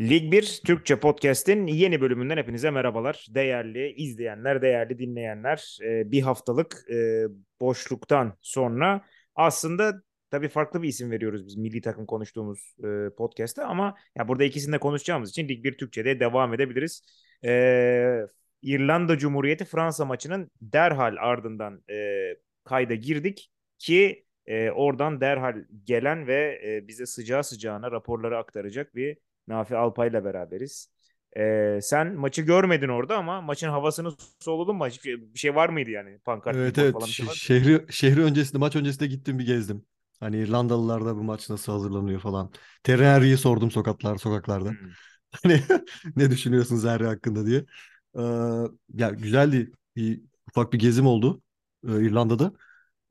Lig 1 Türkçe Podcast'in yeni bölümünden hepinize merhabalar. Değerli izleyenler, değerli dinleyenler. Ee, bir haftalık e, boşluktan sonra aslında tabii farklı bir isim veriyoruz biz milli takım konuştuğumuz e, podcast'te ama ya burada ikisini de konuşacağımız için Lig 1 Türkçe'de devam edebiliriz. İrlanda Cumhuriyeti Fransa maçının derhal ardından e, kayda girdik ki e, oradan derhal gelen ve e, bize sıcağı sıcağına raporları aktaracak bir Nafi Alpay'la beraberiz. Ee, sen maçı görmedin orada ama maçın havasını soludun mu? Hiçbir şey, bir şey var mıydı yani? Pankart Evet evet falan şey Ş- şehri şehri öncesinde maç öncesinde gittim bir gezdim. Hani İrlandalılar da bu maç nasıl hazırlanıyor falan. Terry sordum sokaklar sokaklarda. Hmm. Hani ne düşünüyorsunuz Henry hakkında diye. Ee, ya güzeldi. Bir, ufak bir gezim oldu e, İrlanda'da.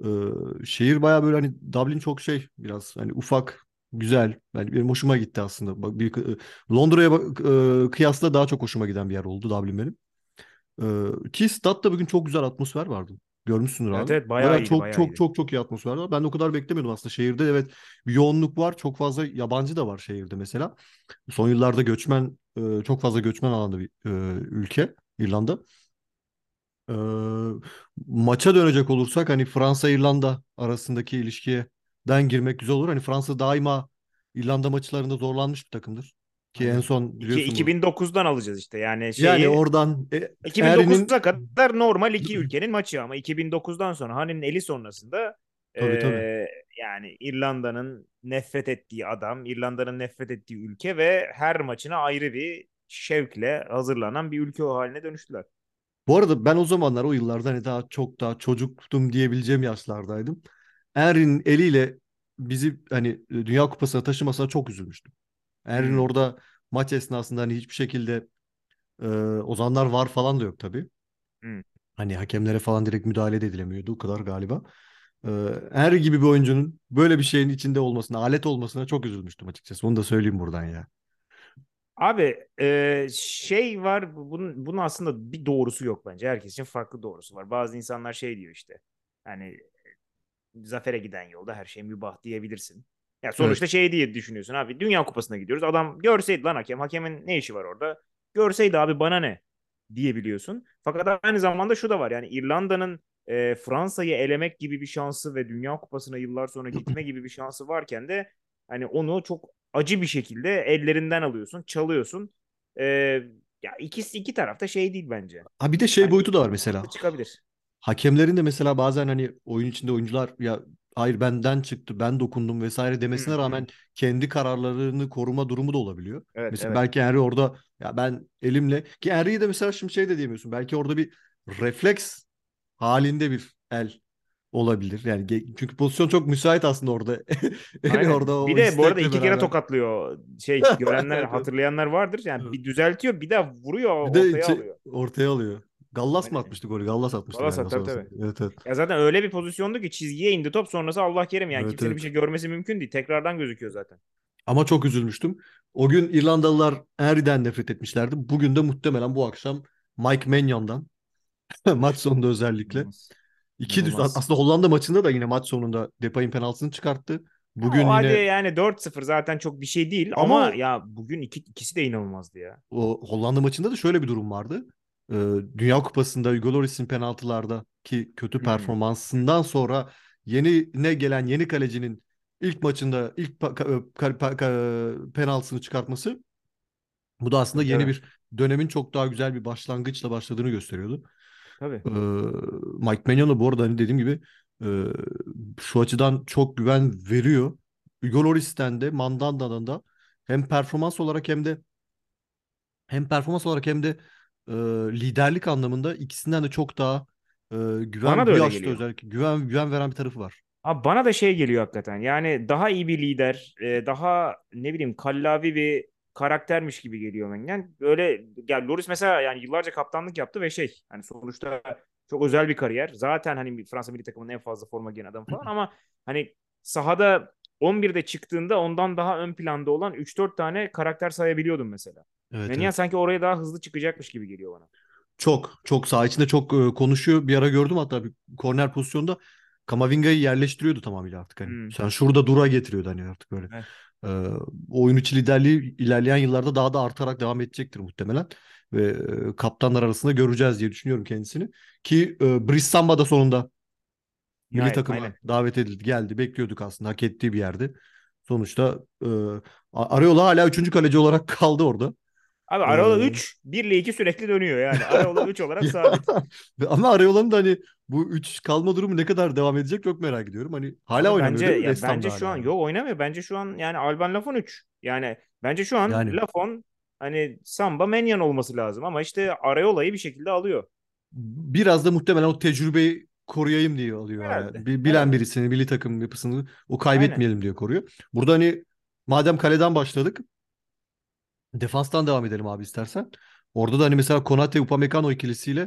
Ee, şehir baya böyle hani Dublin çok şey biraz hani ufak güzel. Yani benim hoşuma gitti aslında. Bak bir e, Londra'ya e, kıyasla daha çok hoşuma giden bir yer oldu Dublin benim. Ee, ki statta bugün çok güzel atmosfer vardı. Görmüşsündür Evet abi. evet bayağı Baya iyiydi çok bayağı çok iyiydi. çok çok iyi atmosfer var. Ben de o kadar beklemiyordum aslında. Şehirde evet bir yoğunluk var. Çok fazla yabancı da var şehirde mesela. Son yıllarda göçmen e, çok fazla göçmen alanda bir e, ülke İrlanda. Ee, maça dönecek olursak hani Fransa-İrlanda arasındaki ilişkiden girmek güzel olur. Hani Fransa daima İrlanda maçlarında zorlanmış bir takımdır. Ki en son biliyorsun bu. 2009'dan alacağız işte yani Yani şeyi oradan e, Henry'nin 2009'a kadar normal iki ülkenin maçı ama 2009'dan sonra Hani'nin eli sonrasında tabii tabii. eee, yani İrlanda'nın nefret ettiği adam, İrlanda'nın nefret ettiği ülke ve her maçına ayrı bir şevkle hazırlanan bir ülke o haline dönüştüler. Bu arada ben o zamanlar o yıllarda hani daha çok daha çocuktum diyebileceğim yaşlardaydım. Henry'nin eliyle bizi hani e, Dünya Kupası'na taşımasına çok üzülmüştüm. Henry'nin Hmm. orada maç esnasında hani hiçbir şekilde e, o zamanlar var falan da yok tabii. Hmm. Hani hakemlere falan direkt müdahale de edilemiyordu. O kadar galiba. Ee, Henry gibi bir oyuncunun böyle bir şeyin içinde olmasına, alet olmasına çok üzülmüştüm açıkçası. Onu da söyleyeyim buradan ya. Abi e, şey var bunun, bunun aslında bir doğrusu yok bence. Herkes için farklı doğrusu var. Bazı insanlar şey diyor işte. Hani zafere giden yolda her şey mübah diyebilirsin. Ya sonuçta Evet. şey diye düşünüyorsun abi. Dünya Kupası'na gidiyoruz. Adam görseydi lan hakem. Hakemin ne işi var orada? Görseydi abi bana ne diyebiliyorsun. Fakat aynı zamanda şu da var. Yani İrlanda'nın e, Fransa'yı elemek gibi bir şansı ve Dünya Kupası'na yıllar sonra gitme gibi bir şansı varken de hani onu çok acı bir şekilde ellerinden alıyorsun, çalıyorsun. E, ya ikisi iki tarafta şey değil bence. Ha bir de şey Hani boyutu da var mesela. çıkabilir. Hakemlerin de mesela bazen hani oyun içinde oyuncular ya hayır benden çıktı, ben dokundum vesaire demesine rağmen kendi kararlarını koruma durumu da olabiliyor. Evet, Mesela evet. belki Henry orada ya ben elimle ki Henry'ye de mesela şimdi şey de diyemiyorsun. Belki orada bir refleks halinde bir el olabilir. Yani çünkü pozisyon çok müsait aslında orada. Eli orada Aynen. Bir de bu arada iki kere beraber. tokatlıyor. Şey görenler, hatırlayanlar vardır. Yani bir düzeltiyor, bir daha vuruyor, Bir de ortaya şey, alıyor. ortaya alıyor. Gallas mı atmıştı golü? Gallas atmıştı galiba tabii sonrasında. tabii. Evet evet. Ya zaten öyle bir pozisyondu ki çizgiye indi top sonrası Allah kerim yani Evet kimsenin bir evet. şey görmesi mümkün değil. Tekrardan gözüküyor zaten. Ama çok üzülmüştüm. O gün İrlandalılar Henry'den nefret etmişlerdi. Bugün de muhtemelen bu akşam Mike Maignan maç sonunda özellikle. İki düz aslında Hollanda maçında da yine maç sonunda Depay'ın penaltısını çıkarttı. Bugün o yine yani 4-0 zaten çok bir şey değil ama ama ya bugün iki, ikisi de inanılmazdı ya. o Hollanda maçında da şöyle bir durum vardı. Ee, Dünya Kupası'nda Hugo Lloris'in penaltılarda ki kötü performansından sonra yeni ne gelen yeni kalecinin ilk maçında ilk penaltısını çıkartması bu da aslında yeni tabii. bir dönemin çok daha güzel bir başlangıçla başladığını gösteriyordu. Tabii. Ee, Mike Maignan bu arada hani dediğim gibi e, şu açıdan çok güven veriyor. Hugo Lloris'ten de Mandanda'dan da hem performans olarak hem de hem performans olarak hem de e, liderlik anlamında ikisinden de çok daha e, Bana güven da bu öyle yaşta özellikle güven güven veren bir tarafı var. Abi bana da şey geliyor hakikaten. Yani daha iyi bir lider, e, daha ne bileyim kallavi bir karaktermiş gibi geliyor bana. Yani böyle yani Loris mesela yani yıllarca kaptanlık yaptı ve şey hani sonuçta çok özel bir kariyer. Zaten hani Fransa milli takımının en fazla forma giyen adam falan ama hani sahada 11'de çıktığında ondan daha ön planda olan 3-4 tane karakter sayabiliyordum mesela. Evet Menyan evet. sanki oraya daha hızlı çıkacakmış gibi geliyor bana. Çok çok saha içinde çok e, konuşuyor. Bir ara gördüm hatta bir korner pozisyonda Kamavinga'yı yerleştiriyordu tamamıyla artık hani. Hmm. Sen şurada dura getiriyordu hani artık böyle. Evet. E, oyun içi liderliği ilerleyen yıllarda daha da artarak devam edecektir muhtemelen. Ve e, kaptanlar arasında göreceğiz diye düşünüyorum kendisini. Ki e, Brice Samba da sonunda milli Aynen, takıma aynen. davet edildi. Geldi. Bekliyorduk aslında. Hak ettiği bir yerde. Sonuçta e, Areola hala üçüncü kaleci olarak kaldı orada. Abi Ee, Areola 3, 1 ile 2 sürekli dönüyor yani. Areola 3 olarak sabit. Ama Areola'nın da hani bu 3 kalma durumu ne kadar devam edecek çok merak ediyorum. Hani hala Abi oynamıyor bence değil mi ya bence şu hala an yok oynamıyor. Bence şu an yani Alban Lafon 3. Yani bence şu an Yani Lafon hani Samba Menyan olması lazım ama işte Areola'yı bir şekilde alıyor. biraz da muhtemelen o tecrübeyi koruyayım diye alıyor Herhalde. Bi- Bilen Herhalde. birisini, milli takım yapısını o Aynen. kaybetmeyelim diye koruyor. Burada hani madem kaleden başladık defanstan devam edelim abi istersen. Orada da hani mesela Konate Upamecano ikilisiyle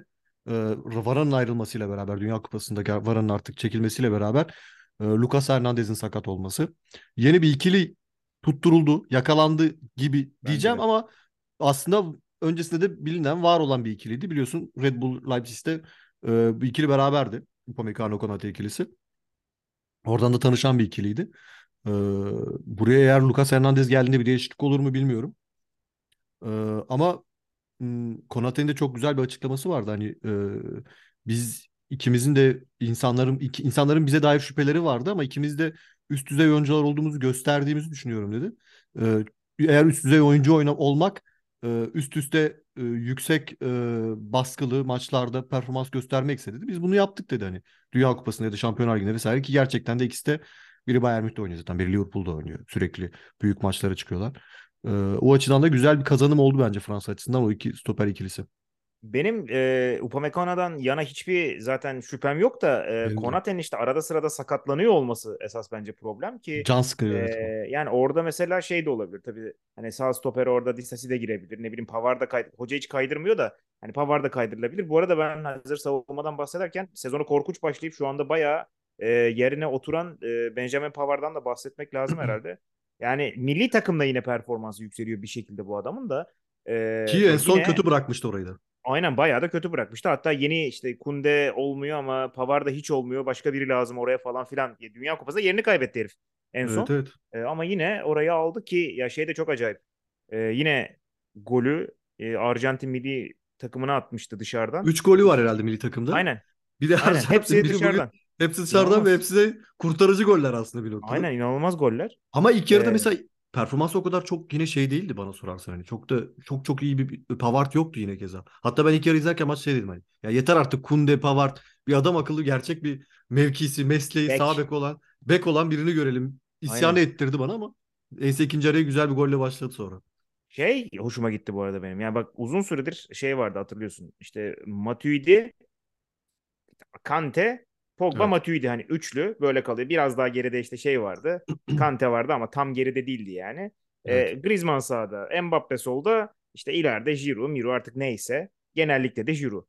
e, Varane ayrılmasıyla beraber Dünya Kupası'nda Varane'ın artık çekilmesiyle beraber e, Lucas Hernandez'in sakat olması. Yeni bir ikili tutturuldu, yakalandı gibi Bence diyeceğim de. ama aslında öncesinde de bilinen var olan bir ikiliydi. Biliyorsun Red Bull Leipzig'te e, ikili beraberdi. Upamecano Konate ikilisi. Oradan da tanışan bir ikiliydi. E, buraya eğer Lucas Hernandez geldiğinde bir değişiklik olur mu bilmiyorum. E, ama Konate'nin de çok güzel bir açıklaması vardı. Hani e, biz ikimizin de insanların iki, insanların bize dair şüpheleri vardı ama ikimiz de üst düzey oyuncular olduğumuzu gösterdiğimizi düşünüyorum dedi. E, eğer üst düzey oyuncu oyna olmak e, üst üste e, yüksek e, baskılı maçlarda performans göstermekse dedi. Biz bunu yaptık dedi hani. Dünya Kupası'nda ya da Şampiyonlar Ligi'nde vesaire ki gerçekten de ikisi de biri Bayern Münih'te oynuyor zaten. Biri Liverpool'da oynuyor. Sürekli büyük maçlara çıkıyorlar. Ee, o açıdan da güzel bir kazanım oldu bence Fransa açısından o iki stoper ikilisi. Benim e, Upamecano'dan yana hiçbir zaten şüphem yok da e. Konate'nin işte arada sırada sakatlanıyor olması esas bence problem ki Can sıkıcı e, evet yani orada mesela şey de olabilir tabii hani sağ stoper orada Disasi de girebilir ne bileyim Pavard da kay hoca hiç kaydırmıyor da hani Pavard da kaydırılabilir. Bu arada ben hazır savunmadan bahsederken sezonu korkunç başlayıp şu anda bayağı e, yerine oturan e, Benjamin Pavard'dan da bahsetmek lazım herhalde. Yani milli takımda yine performansı yükseliyor bir şekilde bu adamın da. E, Ki en son yine kötü bırakmıştı orayı da. Aynen bayağı da kötü bırakmıştı. Hatta yeni işte Kunde olmuyor ama Pavard da hiç olmuyor. Başka biri lazım oraya falan filan. Dünya Kupası'nda yerini kaybetti herif en Evet son. evet. Ee, ama yine orayı aldı ki ya şey de çok acayip. Ee, yine golü e, Arjantin milli takımına atmıştı dışarıdan. 3 golü var herhalde milli takımda. Aynen. Bir de Aynen. Hepsi dışarıdan. hepsi dışarıdan ve İnanılmaz. hepsi de kurtarıcı goller aslında bir noktada. Aynen inanılmaz goller. Ama ilk yarıda Ee, mesela performans o kadar çok yine şey değildi bana sorarsan hani çok da çok çok iyi bir, Pavard yoktu yine keza. Hatta ben ilk yarı izlerken maç şey dedim hani ya yeter artık Kunde Pavard bir adam akıllı gerçek bir mevkisi mesleği Bek. sağ bek olan bek olan birini görelim. İsyan Aynen. ettirdi bana ama neyse ikinci araya güzel bir golle başladı sonra. Şey hoşuma gitti bu arada benim. Yani bak uzun süredir şey vardı hatırlıyorsun. İşte Matuidi, Kante, Pogba, Evet. Matuidi hani üçlü böyle kalıyor. Biraz daha geride işte şey vardı. Kante vardı ama tam geride değildi yani. Ee, Evet. Griezmann sağda, Mbappe solda, işte ileride Giroud, Miro artık neyse. Genellikle de Giroud.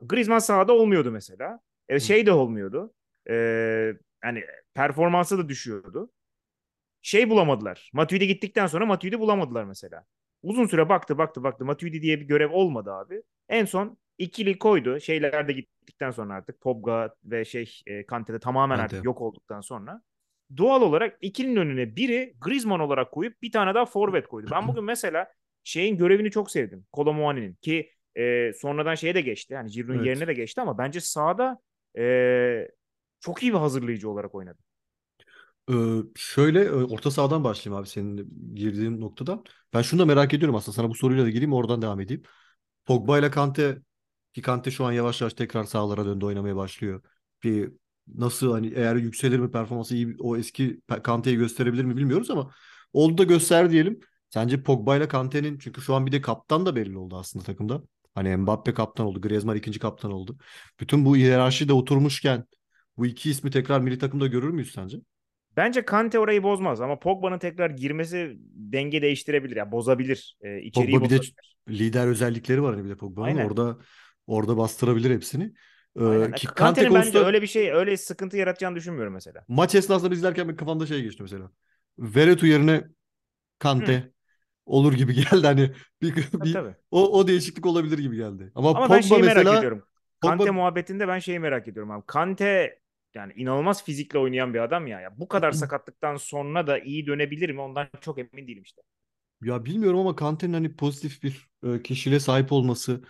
Griezmann sağda olmuyordu mesela. E, şey de olmuyordu. Ee, hani performansı da düşüyordu. Şey bulamadılar. Matuidi gittikten sonra Matuidi bulamadılar mesela. Uzun süre baktı baktı baktı. Matuidi diye bir görev olmadı abi. En son ikili koydu. Şeyler de gittikten sonra artık Pogba ve şey e, Kante de tamamen Kante. artık yok olduktan sonra. Doğal olarak ikilinin önüne biri Griezmann olarak koyup bir tane daha forvet koydu. Ben bugün mesela şeyin görevini çok sevdim. Kolomuani'nin ki e, sonradan şeye de geçti. Yani Giroud'un Evet. yerine de geçti ama bence sahada e, çok iyi bir hazırlayıcı olarak oynadı. Ee, şöyle e, orta sahadan başlayayım abi senin girdiğin noktadan. Ben şunu da merak ediyorum aslında sana bu soruyla da gireyim oradan devam edeyim. Pogba ile Kante ki Kante şu an yavaş yavaş tekrar sahalara döndü oynamaya başlıyor. Bir nasıl hani eğer yükselir mi performansı iyi o eski Kante'yi gösterebilir mi bilmiyoruz ama oldu da göster diyelim. Sence Pogba ile Kante'nin çünkü şu an bir de kaptan da belli oldu aslında takımda. Hani Mbappe kaptan oldu, Griezmann ikinci kaptan oldu. Bütün bu hiyerarşi de oturmuşken bu iki ismi tekrar milli takımda görür müyüz sence? Bence Kante orayı bozmaz ama Pogba'nın tekrar girmesi denge değiştirebilir. Ya bozabilir. E, içeriği Pogba bir de bozabilir. lider özellikleri var hani bir de Pogba'nın. Orada orada bastırabilir hepsini. Ee, Aynen. ki Kante bence öyle bir şey, öyle sıkıntı yaratacağını düşünmüyorum mesela. maç esnasında izlerken benim kafamda şey geçti mesela. Veretu yerine Hı, Kante olur gibi geldi hani bir, bir tabii. o, o değişiklik olabilir gibi geldi. Ama Ama ben Pogba şeyi merak mesela ediyorum. Kante Pogba muhabbetinde ben şeyi merak ediyorum abi. Kante yani inanılmaz fizikle oynayan bir adam ya. ya. Bu kadar sakatlıktan sonra da iyi dönebilir mi? Ondan çok emin değilim işte. Ya bilmiyorum ama Kante'nin hani pozitif bir e, kişiliğe sahip olması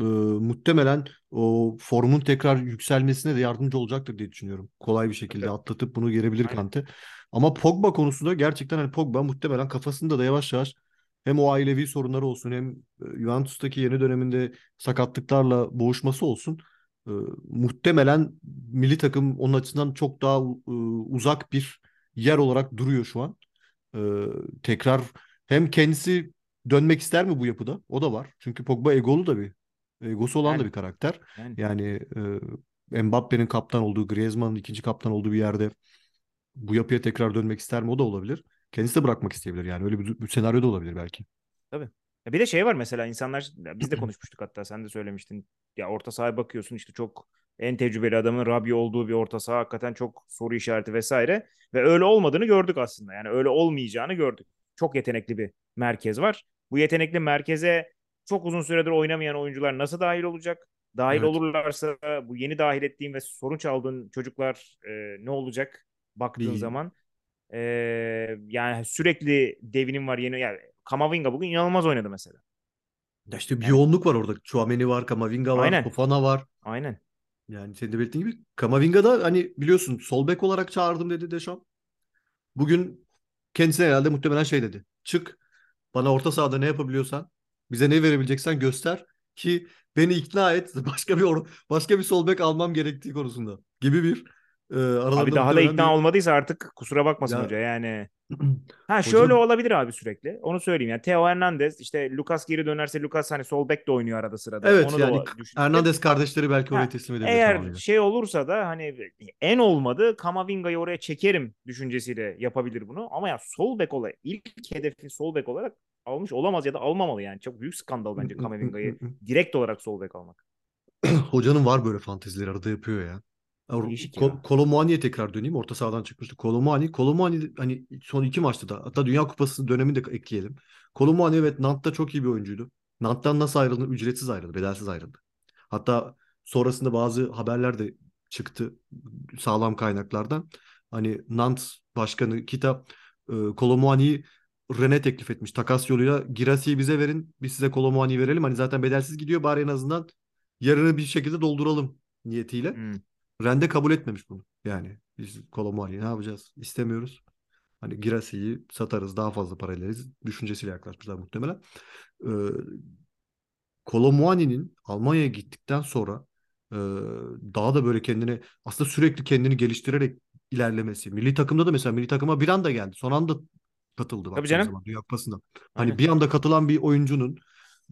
e, muhtemelen o formun tekrar yükselmesine de yardımcı olacaktır diye düşünüyorum. Kolay bir şekilde Tabii. atlatıp bunu gelebilir Aynen. Kante. Ama Pogba konusunda gerçekten hani Pogba muhtemelen kafasında da yavaş yavaş hem o ailevi sorunları olsun hem e, Juventus'taki yeni döneminde sakatlıklarla boğuşması olsun. e, muhtemelen milli takım onun açısından çok daha e, uzak bir yer olarak duruyor şu an. E, tekrar hem kendisi dönmek ister mi bu yapıda? O da var. Çünkü Pogba egolu da bir egosu olan da bir karakter. yani Yani e, Mbappe'nin kaptan olduğu, Griezmann'ın ikinci kaptan olduğu bir yerde bu yapıya tekrar dönmek ister mi? O da olabilir. Kendisi de bırakmak isteyebilir yani. Öyle bir, bir senaryo da olabilir belki. tabii. Ya bir de şey var mesela insanlar biz de konuşmuştuk hatta sen de söylemiştin. Ya orta sahaya bakıyorsun işte çok en tecrübeli adamın Rabio olduğu bir orta saha hakikaten çok soru işareti vesaire ve öyle olmadığını gördük aslında. Yani öyle olmayacağını gördük. Çok yetenekli bir merkez var. Bu yetenekli merkeze çok uzun süredir oynamayan oyuncular nasıl dahil olacak? Dahil Evet. olurlarsa bu yeni dahil ettiğin ve sorun çaldığın çocuklar e, ne olacak baktığın Bir, zaman? E, yani sürekli devinim var yeni. Yani Kamavinga bugün inanılmaz oynadı mesela. ya işte bir Yani yoğunluk var orada. Chouameni var, Kamavinga var, aynen. Fofana var. Aynen. Yani senin de belirttiğin gibi Kamavinga da hani biliyorsun sol bek olarak çağırdım dedi Deschamps. Bugün kendisine herhalde muhtemelen şey dedi. Çık bana orta sahada ne yapabiliyorsan bize ne verebileceksen göster ki beni ikna et. Başka bir başka bir sol bek almam gerektiği konusunda gibi bir e, Abi daha da ikna bir olmadıysa artık kusura bakmasın ya hoca yani. Ha şöyle hocam olabilir abi sürekli. Onu söyleyeyim. Yani Theo Hernandez işte Lucas geri dönerse Lucas hani sol bek de oynuyor arada sırada. evet Onu da yani düşünebilir. Hernandez kardeşleri belki oraya Ha teslim edebilir eğer tamamıyla. şey olursa da hani en olmadı Kamavinga'yı oraya çekerim düşüncesiyle yapabilir bunu. Ama ya sol bek olarak ilk hedefi sol bek olarak almış olamaz ya da almamalı yani. Çok büyük skandal bence Kamavinga'yı direkt olarak sol bek almak. Hocanın var böyle fantezileri arada yapıyor ya. Değişik Kol ya. Kolomuani'ye tekrar döneyim. Orta sahadan çıkmıştı. Kolomuani, Kolomuani hani son iki maçta da hatta Dünya Kupası dönemini de ekleyelim. Kolomuani evet Nant'ta çok iyi bir oyuncuydu. Nant'tan nasıl ayrıldı? Ücretsiz ayrıldı, bedelsiz ayrıldı. Hatta sonrasında bazı haberler de çıktı sağlam kaynaklardan. Hani Nant Başkanı Kita e, Kolomuani'yi Rennes teklif etmiş. Takas yoluyla Girasi'yi bize verin. Biz size Kolomuani'yi verelim. Hani zaten bedelsiz gidiyor. Bari en azından yarını bir şekilde dolduralım niyetiyle. Hmm. Rende kabul etmemiş bunu. Yani biz Kolomuani'yi ne yapacağız? İstemiyoruz. Hani Girasi'yi satarız daha fazla para ederiz. Düşüncesiyle yaklaşmışlar muhtemelen. Ee, Kolomuani'nin Almanya'ya gittikten sonra e, daha da böyle kendini aslında sürekli kendini geliştirerek ilerlemesi. Milli takımda da mesela milli takıma bir anda geldi. Son anda katıldı Tabii baktığınız canım. zaman Dünya Kupası'nda. Hani Aynen. bir anda katılan bir oyuncunun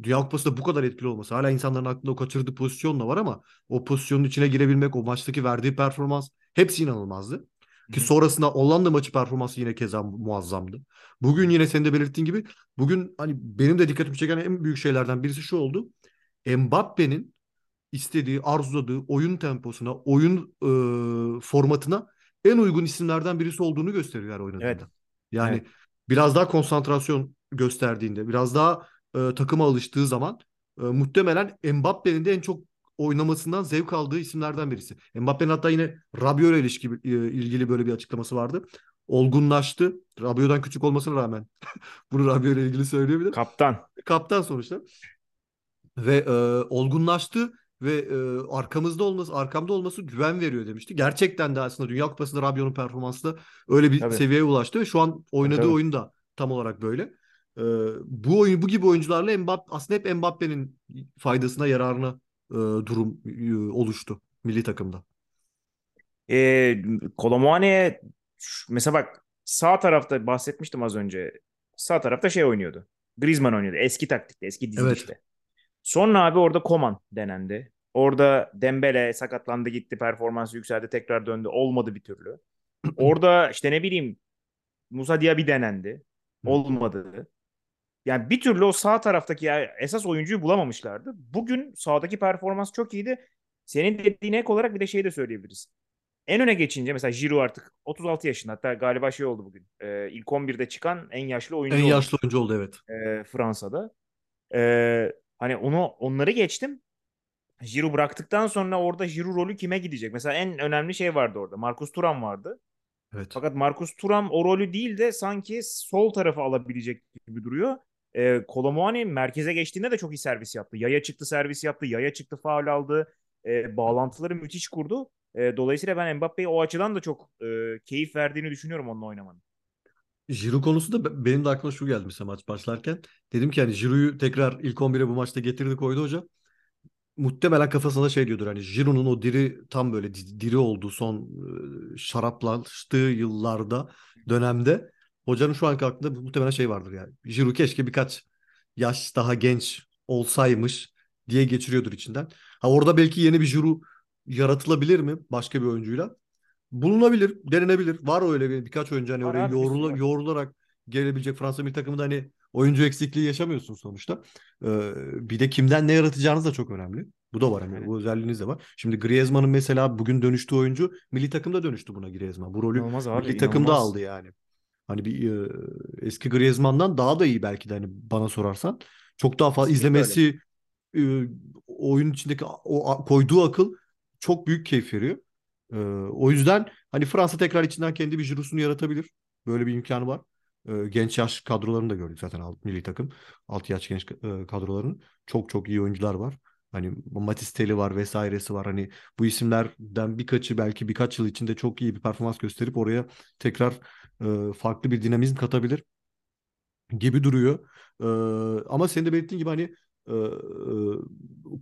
Dünya Kupası'nda bu kadar etkili olması. Hala insanların aklında o kaçırdığı pozisyon da var ama o pozisyonun içine girebilmek, o maçtaki verdiği performans hepsi inanılmazdı. Ki Hı hı. sonrasında Hollanda maçı performansı yine keza muazzamdı. Bugün yine senin de belirttiğin gibi bugün hani benim de dikkatimi çeken en büyük şeylerden birisi şu oldu. Mbappe'nin istediği, arzuladığı oyun temposuna, oyun e, formatına en uygun isimlerden birisi olduğunu gösteriyor her Evet. oynadığında. Yani Evet. biraz daha konsantrasyon gösterdiğinde, biraz daha e, takıma alıştığı zaman e, muhtemelen Mbappe'nin de en çok oynamasından zevk aldığı isimlerden birisi. Mbappe'nin hatta yine Rabiot ile ilişki, e, ilgili böyle bir açıklaması vardı. Olgunlaştı. Rabiot'dan küçük olmasına rağmen bunu Rabiot ile ilgili söyleyebilir. Kaptan. Kaptan sonuçta. Ve e, olgunlaştı ve e, arkamızda olması, arkamda olması güven veriyor demişti. Gerçekten de aslında Dünya Kupası'nda Rabiot'un performansı da öyle bir Tabii. seviyeye ulaştı ve şu an oynadığı tabii. oyun da tam olarak böyle. E, bu oyun bu gibi oyuncularla Mbappe aslında hep Mbappe'nin faydasına, yararına e, durum e, oluştu milli takımda. E, Kolomuani'ye şu- mesela bak sağ tarafta bahsetmiştim az önce. Sağ tarafta şey oynuyordu. Griezmann oynuyordu. Eski taktikte, eski Evet. dizilişte. Sonra abi orada Koman denendi. Orada Dembele sakatlandı gitti. Performansı yükseldi. Tekrar döndü. Olmadı bir türlü. Orada işte ne bileyim Musa Diaby denendi. Olmadı. Yani bir türlü o sağ taraftaki ya esas oyuncuyu bulamamışlardı. Bugün sağdaki performans çok iyiydi. Senin dediğin ek olarak bir de şey de söyleyebiliriz. En öne geçince mesela Giroud artık 36 yaşında hatta galiba şey oldu bugün. Ee, ilk 11'de çıkan en yaşlı oyuncu En oldu yaşlı oyuncu oldu evet. e, Fransa'da. E, hani onu onları geçtim. Giroud bıraktıktan sonra orada Giroud rolü kime gidecek? Mesela en önemli şey vardı orada. Marcus Thuram vardı. Evet. Fakat Marcus Thuram o rolü değil de sanki sol tarafı alabilecek gibi duruyor. E, Kolomuani merkeze geçtiğinde de çok iyi servis yaptı. Yaya çıktı servis yaptı. Yaya çıktı faul aldı. E, bağlantıları müthiş kurdu. E, dolayısıyla ben Mbappe'ye o açıdan da çok e, keyif verdiğini düşünüyorum onunla oynamanın. Giroud konusunda benim de aklıma şu geldi mesela maç başlarken. Dedim ki hani Giroud'u tekrar ilk 11'e bu maçta getirdi koydu hoca. Muhtemelen kafasında şey diyordur hani Giroud'un o diri tam böyle diri olduğu son şaraplaştığı yıllarda dönemde hocanın şu anki aklında muhtemelen şey vardır yani. Giroud keşke birkaç yaş daha genç olsaymış diye geçiriyordur içinden. Ha orada belki yeni bir Giroud yaratılabilir mi başka bir oyuncuyla? bulunabilir, denenebilir. Var öyle bir birkaç oyuncu hani oraya yoğrula, yoğrularak gelebilecek Fransa milli takımında hani oyuncu eksikliği yaşamıyorsun sonuçta. Ee, bir de kimden ne yaratacağınız da çok önemli. Bu da var hani bu özelliğiniz de var. Şimdi Griezmann'ın mesela bugün dönüştüğü oyuncu milli takımda dönüştü buna Griezmann. Bu rolü abi, milli takımda aldı yani. Hani bir e, eski Griezmann'dan daha da iyi belki de hani bana sorarsan. Çok daha fazla izlemesi e, oyun içindeki o koyduğu akıl çok büyük keyif veriyor. Ee, o yüzden hani Fransa tekrar içinden kendi bir jürusunu yaratabilir. Böyle bir imkanı var. Ee, genç yaş kadrolarını da gördük zaten alt, milli takım. Alt yaş genç e, kadrolarının. Çok çok iyi oyuncular var. Hani Matis Teli var vesairesi var. Hani bu isimlerden birkaçı belki birkaç yıl içinde çok iyi bir performans gösterip oraya tekrar e, farklı bir dinamizm katabilir gibi duruyor. E, ama senin de belirttiğin gibi hani e,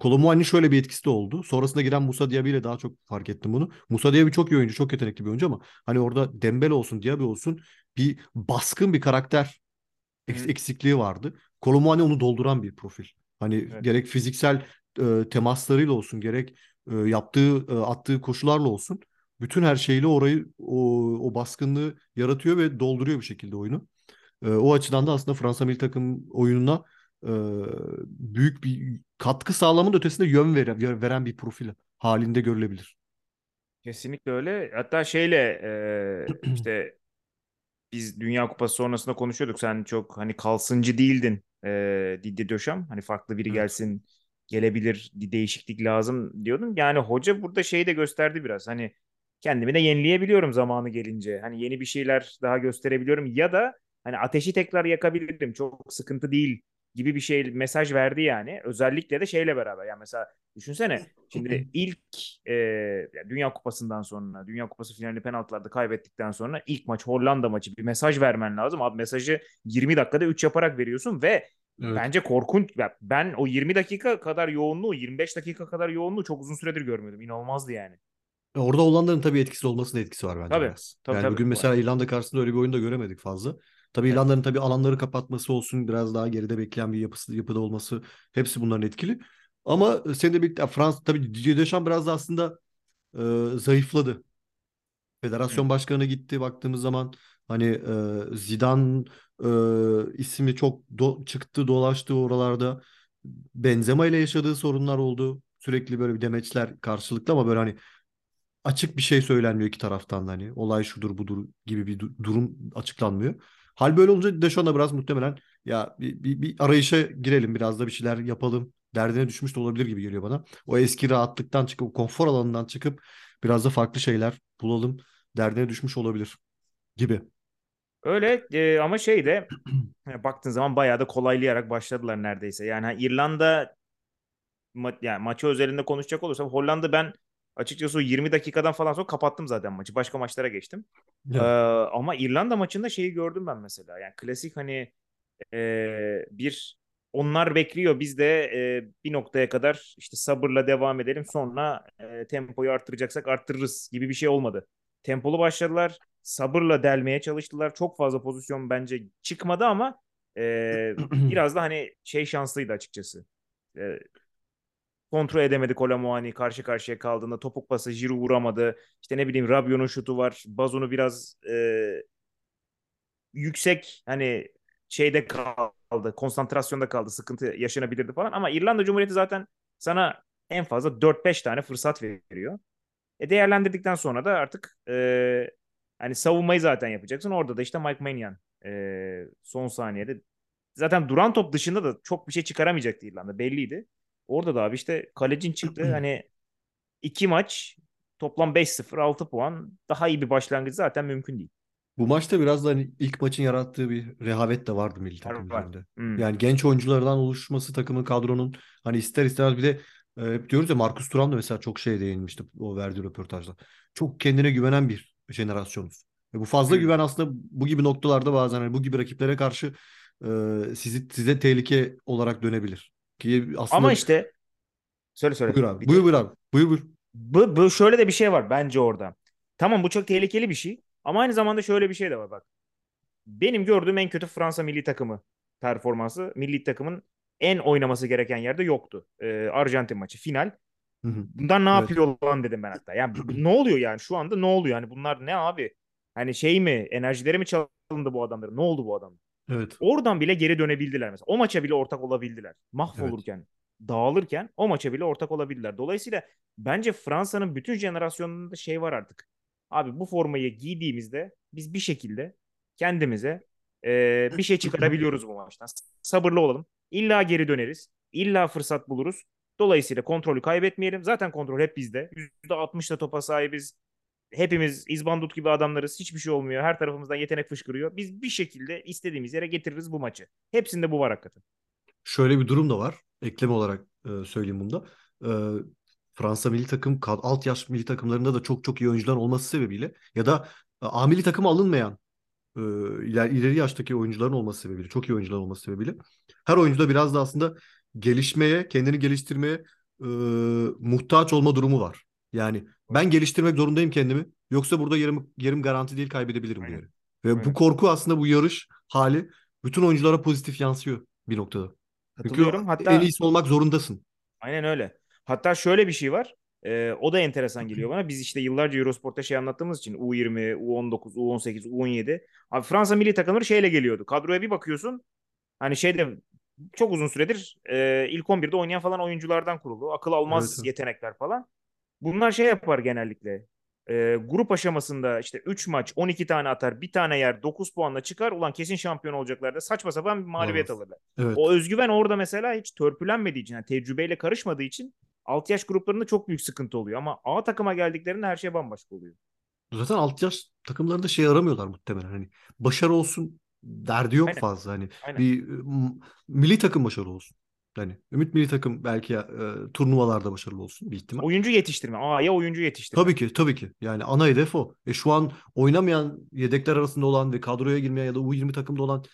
Kolomuani'nin şöyle bir etkisi de oldu. Sonrasında giren Musa Diaby ile daha çok fark ettim bunu. Musa Diaby çok iyi oyuncu, çok yetenekli bir oyuncu ama hani orada Dembele olsun, Diaby olsun bir baskın bir karakter eks- eksikliği vardı. Kolomuani onu dolduran bir profil. Hani evet. gerek fiziksel e, temaslarıyla olsun, gerek e, yaptığı, e, attığı koşularla olsun bütün her şeyle orayı o, o baskınlığı yaratıyor ve dolduruyor bir şekilde oyunu. E, o açıdan da aslında Fransa milli takım oyununa e, büyük bir katkı sağlamın ötesinde yön veren, veren bir profil halinde görülebilir. Kesinlikle öyle. Hatta şeyle e, işte biz Dünya Kupası sonrasında konuşuyorduk. Sen çok hani kalsıncı değildin e, Didier Deschamps. Hani farklı biri gelsin gelebilir değişiklik lazım diyordun. Yani hoca burada şeyi de gösterdi biraz. Hani kendimi de yenileyebiliyorum zamanı gelince. Hani yeni bir şeyler daha gösterebiliyorum ya da hani ateşi tekrar yakabilirim. Çok sıkıntı değil gibi bir şey mesaj verdi yani. Özellikle de şeyle beraber. Yani mesela düşünsene şimdi ilk e, Dünya Kupası'ndan sonra Dünya Kupası finalini penaltılarda kaybettikten sonra ilk maç Hollanda maçı bir mesaj vermen lazım. Abi mesajı 20 dakikada 3 yaparak veriyorsun ve evet. bence korkunç. Ben o 20 dakika kadar yoğunluğu 25 dakika kadar yoğunluğu çok uzun süredir görmüyordum. İnanılmazdı yani. Orada Hollanda'nın tabii etkisi olmasının etkisi var bence tabii, biraz. Tabii, yani tabii, bugün mesela İrlanda karşısında öyle bir oyunda göremedik fazla. Tabii evet. İrlanda'nın tabii alanları kapatması olsun, biraz daha geride bekleyen bir yapısı, yapıda olması hepsi bunların etkili. Ama senin de birlikte Frans tabii Didier Deschamps biraz da aslında e, zayıfladı. Federasyon Hı. başkanı gitti baktığımız zaman hani e, Zidane e, ismi çok do, çıktı dolaştı oralarda. Benzema ile yaşadığı sorunlar oldu. Sürekli böyle bir demeçler karşılıklı ama böyle hani açık bir şey söylenmiyor iki taraftan da hani olay şudur budur gibi bir durum açıklanmıyor. Hal böyle olunca Deşon da biraz muhtemelen ya bir, bir, bir arayışa girelim biraz da bir şeyler yapalım derdine düşmüş de olabilir gibi geliyor bana. O eski rahatlıktan çıkıp konfor alanından çıkıp biraz da farklı şeyler bulalım derdine düşmüş olabilir gibi. Öyle e, ama şey de baktığın zaman bayağı da kolaylayarak başladılar neredeyse. Yani İrlanda ma yani maçı özelinde konuşacak olursam Hollanda ben Açıkçası o 20 dakikadan falan sonra kapattım zaten maçı. Başka maçlara geçtim. Ee, ama İrlanda maçında şeyi gördüm ben mesela. Yani klasik hani e, bir onlar bekliyor. Biz de e, bir noktaya kadar işte sabırla devam edelim. Sonra e, tempoyu arttıracaksak arttırırız gibi bir şey olmadı. Tempolu başladılar. Sabırla delmeye çalıştılar. Çok fazla pozisyon bence çıkmadı ama e, biraz da hani şey şanslıydı açıkçası. E, kontrol edemedi Kolomuani karşı karşıya kaldığında topuk pası Giroud vuramadı. İşte ne bileyim Rabiot'un şutu var. Bazon'u biraz e, yüksek hani şeyde kaldı. Konsantrasyonda kaldı. Sıkıntı yaşanabilirdi falan. Ama İrlanda Cumhuriyeti zaten sana en fazla 4-5 tane fırsat veriyor. E değerlendirdikten sonra da artık e, hani savunmayı zaten yapacaksın. Orada da işte Mike Maignan e, son saniyede zaten duran top dışında da çok bir şey çıkaramayacaktı İrlanda belliydi. Orada da abi işte kalecin çıktı. hani iki maç toplam 5-0 6 puan. Daha iyi bir başlangıç zaten mümkün değil. Bu maçta biraz da hani ilk maçın yarattığı bir rehavet de vardı milli takım üzerinde. Hmm. Yani genç oyunculardan oluşması takımın kadronun hani ister istemez bir de e, hep diyoruz ya Marcus Thuram da mesela çok şey değinmişti o verdiği röportajda. Çok kendine güvenen bir jenerasyonuz. Ve bu fazla Hmm. güven aslında bu gibi noktalarda bazen hani bu gibi rakiplere karşı e, sizi size tehlike olarak dönebilir. Ki aslında Ama işte söyle söyle. buyur abi. Buyur buyur abi. Buyur buyur. bu, bu şöyle de bir şey var bence orada. Tamam bu çok tehlikeli bir şey ama aynı zamanda şöyle bir şey de var bak. Benim gördüğüm en kötü Fransa milli takımı performansı milli takımın en oynaması gereken yerde yoktu. Ee, Arjantin maçı final. Hı hı. Bunlar ne Evet. yapıyor lan dedim ben hatta. Yani ne oluyor yani şu anda ne oluyor? Yani bunlar ne abi? Hani şey mi enerjileri mi çalındı bu adamların? Ne oldu bu adam? Evet. Oradan bile geri dönebildiler mesela. O maça bile ortak olabildiler. Mahvolurken, dağılırken o maça bile ortak olabildiler. Dolayısıyla bence Fransa'nın bütün jenerasyonunda şey var artık. Abi bu formayı giydiğimizde biz bir şekilde kendimize e, bir şey çıkarabiliyoruz bu maçtan. Sabırlı olalım. İlla geri döneriz. İlla fırsat buluruz. Dolayısıyla kontrolü kaybetmeyelim. Zaten kontrol hep bizde. %60'da topa sahibiz. Hepimiz izbandut gibi adamlarız. Hiçbir şey olmuyor. Her tarafımızdan yetenek fışkırıyor. Biz bir şekilde istediğimiz yere getiririz bu maçı. Hepsinde bu var hakikaten. Şöyle bir durum da var. Ekleme olarak e, söyleyeyim bunda. E, Fransa milli takım alt yaş milli takımlarında da çok çok iyi oyuncular olması sebebiyle ya da e, A milli takıma alınmayan e, iler- ileri yaştaki oyuncuların olması sebebiyle, çok iyi oyuncular olması sebebiyle her oyuncuda biraz da aslında gelişmeye, kendini geliştirmeye e, muhtaç olma durumu var. Yani ben geliştirmek zorundayım kendimi. Yoksa burada yerim, yerim garanti değil kaybedebilirim bu Aynen. yeri. Ve bu Aynen. korku aslında bu yarış hali bütün oyunculara pozitif yansıyor bir noktada. Çünkü Katılıyorum. Hatta en iyisi olmak zorundasın. Aynen öyle. Hatta şöyle bir şey var. Ee, o da enteresan geliyor bana. Biz işte yıllarca Eurosport'ta şey anlattığımız için U20, U19, U18, U17. Abi Fransa milli takımları şeyle geliyordu. Kadroya bir bakıyorsun. Hani şeyde çok uzun süredir e, ilk 11'de oynayan falan oyunculardan kurulu. Akıl almaz evet. yetenekler falan. Bunlar şey yapar genellikle. E, grup aşamasında işte 3 maç 12 tane atar. Bir tane yer 9 puanla çıkar. Ulan kesin şampiyon olacaklar da saçma sapan bir mağlubiyet Olmaz. alırlar. Evet. O özgüven orada mesela hiç törpülenmediği için, yani tecrübeyle karışmadığı için alt yaş gruplarında çok büyük sıkıntı oluyor. Ama A takıma geldiklerinde her şey bambaşka oluyor. Zaten alt yaş takımlarında şey aramıyorlar muhtemelen. Hani başarı olsun derdi yok Aynen. fazla. Hani Aynen. bir m- milli takım başarılı olsun. Hani Ümit milli takım belki e, turnuvalarda başarılı olsun bir ihtimal. Oyuncu yetiştirme. A'ya oyuncu yetiştirme. Tabii ki, tabii ki. Yani ana hedef o. E şu an oynamayan, yedekler arasında olan ve kadroya girmeyen ya da U20 takımda olan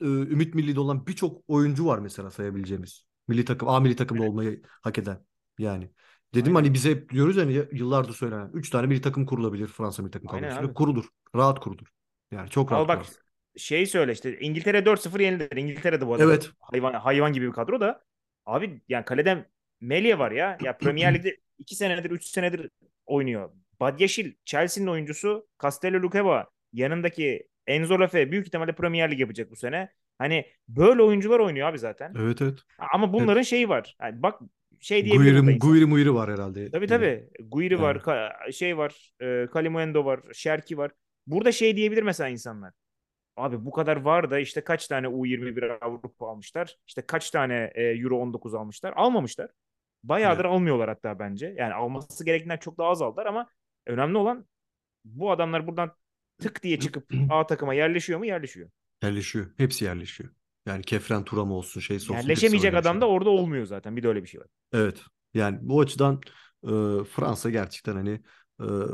e, Ümit Milli'de olan birçok oyuncu var mesela sayabileceğimiz. Milli takım, A milli takımda olmayı hak eden. Yani dedim Aynen. hani bize hep diyoruz yani yıllardır söylenen 3 tane milli takım kurulabilir Fransa milli takım kadrosuyla. Kurulur. Rahat kurulur. Yani çok rahat Al bak kurarsın. Şey söyle işte İngiltere 4-0 yenildi. İngiltere'de bu arada Evet. hayvan, hayvan gibi bir kadro da. Abi yani kaleden Melia var ya. Ya Premier Lig'de 2 senedir 3 senedir oynuyor. Badyaşil Chelsea'nin oyuncusu Castello Lukeba yanındaki Enzo Lafe büyük ihtimalle Premier Lig yapacak bu sene. Hani böyle oyuncular oynuyor abi zaten. Evet evet. Ama bunların şeyi var. Yani bak şey burada Guiri. Guiri Muiri var herhalde. Tabii tabii. Guiri var, Yani. ka- şey var, e, Kalimuendo var, Şerki var. Burada şey diyebilir mesela insanlar. Abi bu kadar var da işte kaç tane U21 Avrupa almışlar? İşte kaç tane e, Euro 19 almışlar? Almamışlar. Bayağıdır Evet. almıyorlar hatta bence. Yani alması gerektiğinden çok daha az aldılar ama önemli olan bu adamlar buradan tık diye çıkıp A takıma yerleşiyor mu? Yerleşiyor. Yerleşiyor. Hepsi yerleşiyor. Yani Kefren Turam olsun, şey olsun. Yerleşemeyecek adam da yerleşiyor. orada olmuyor zaten. Bir de öyle bir şey var. Evet. Yani bu açıdan e, Fransa gerçekten hani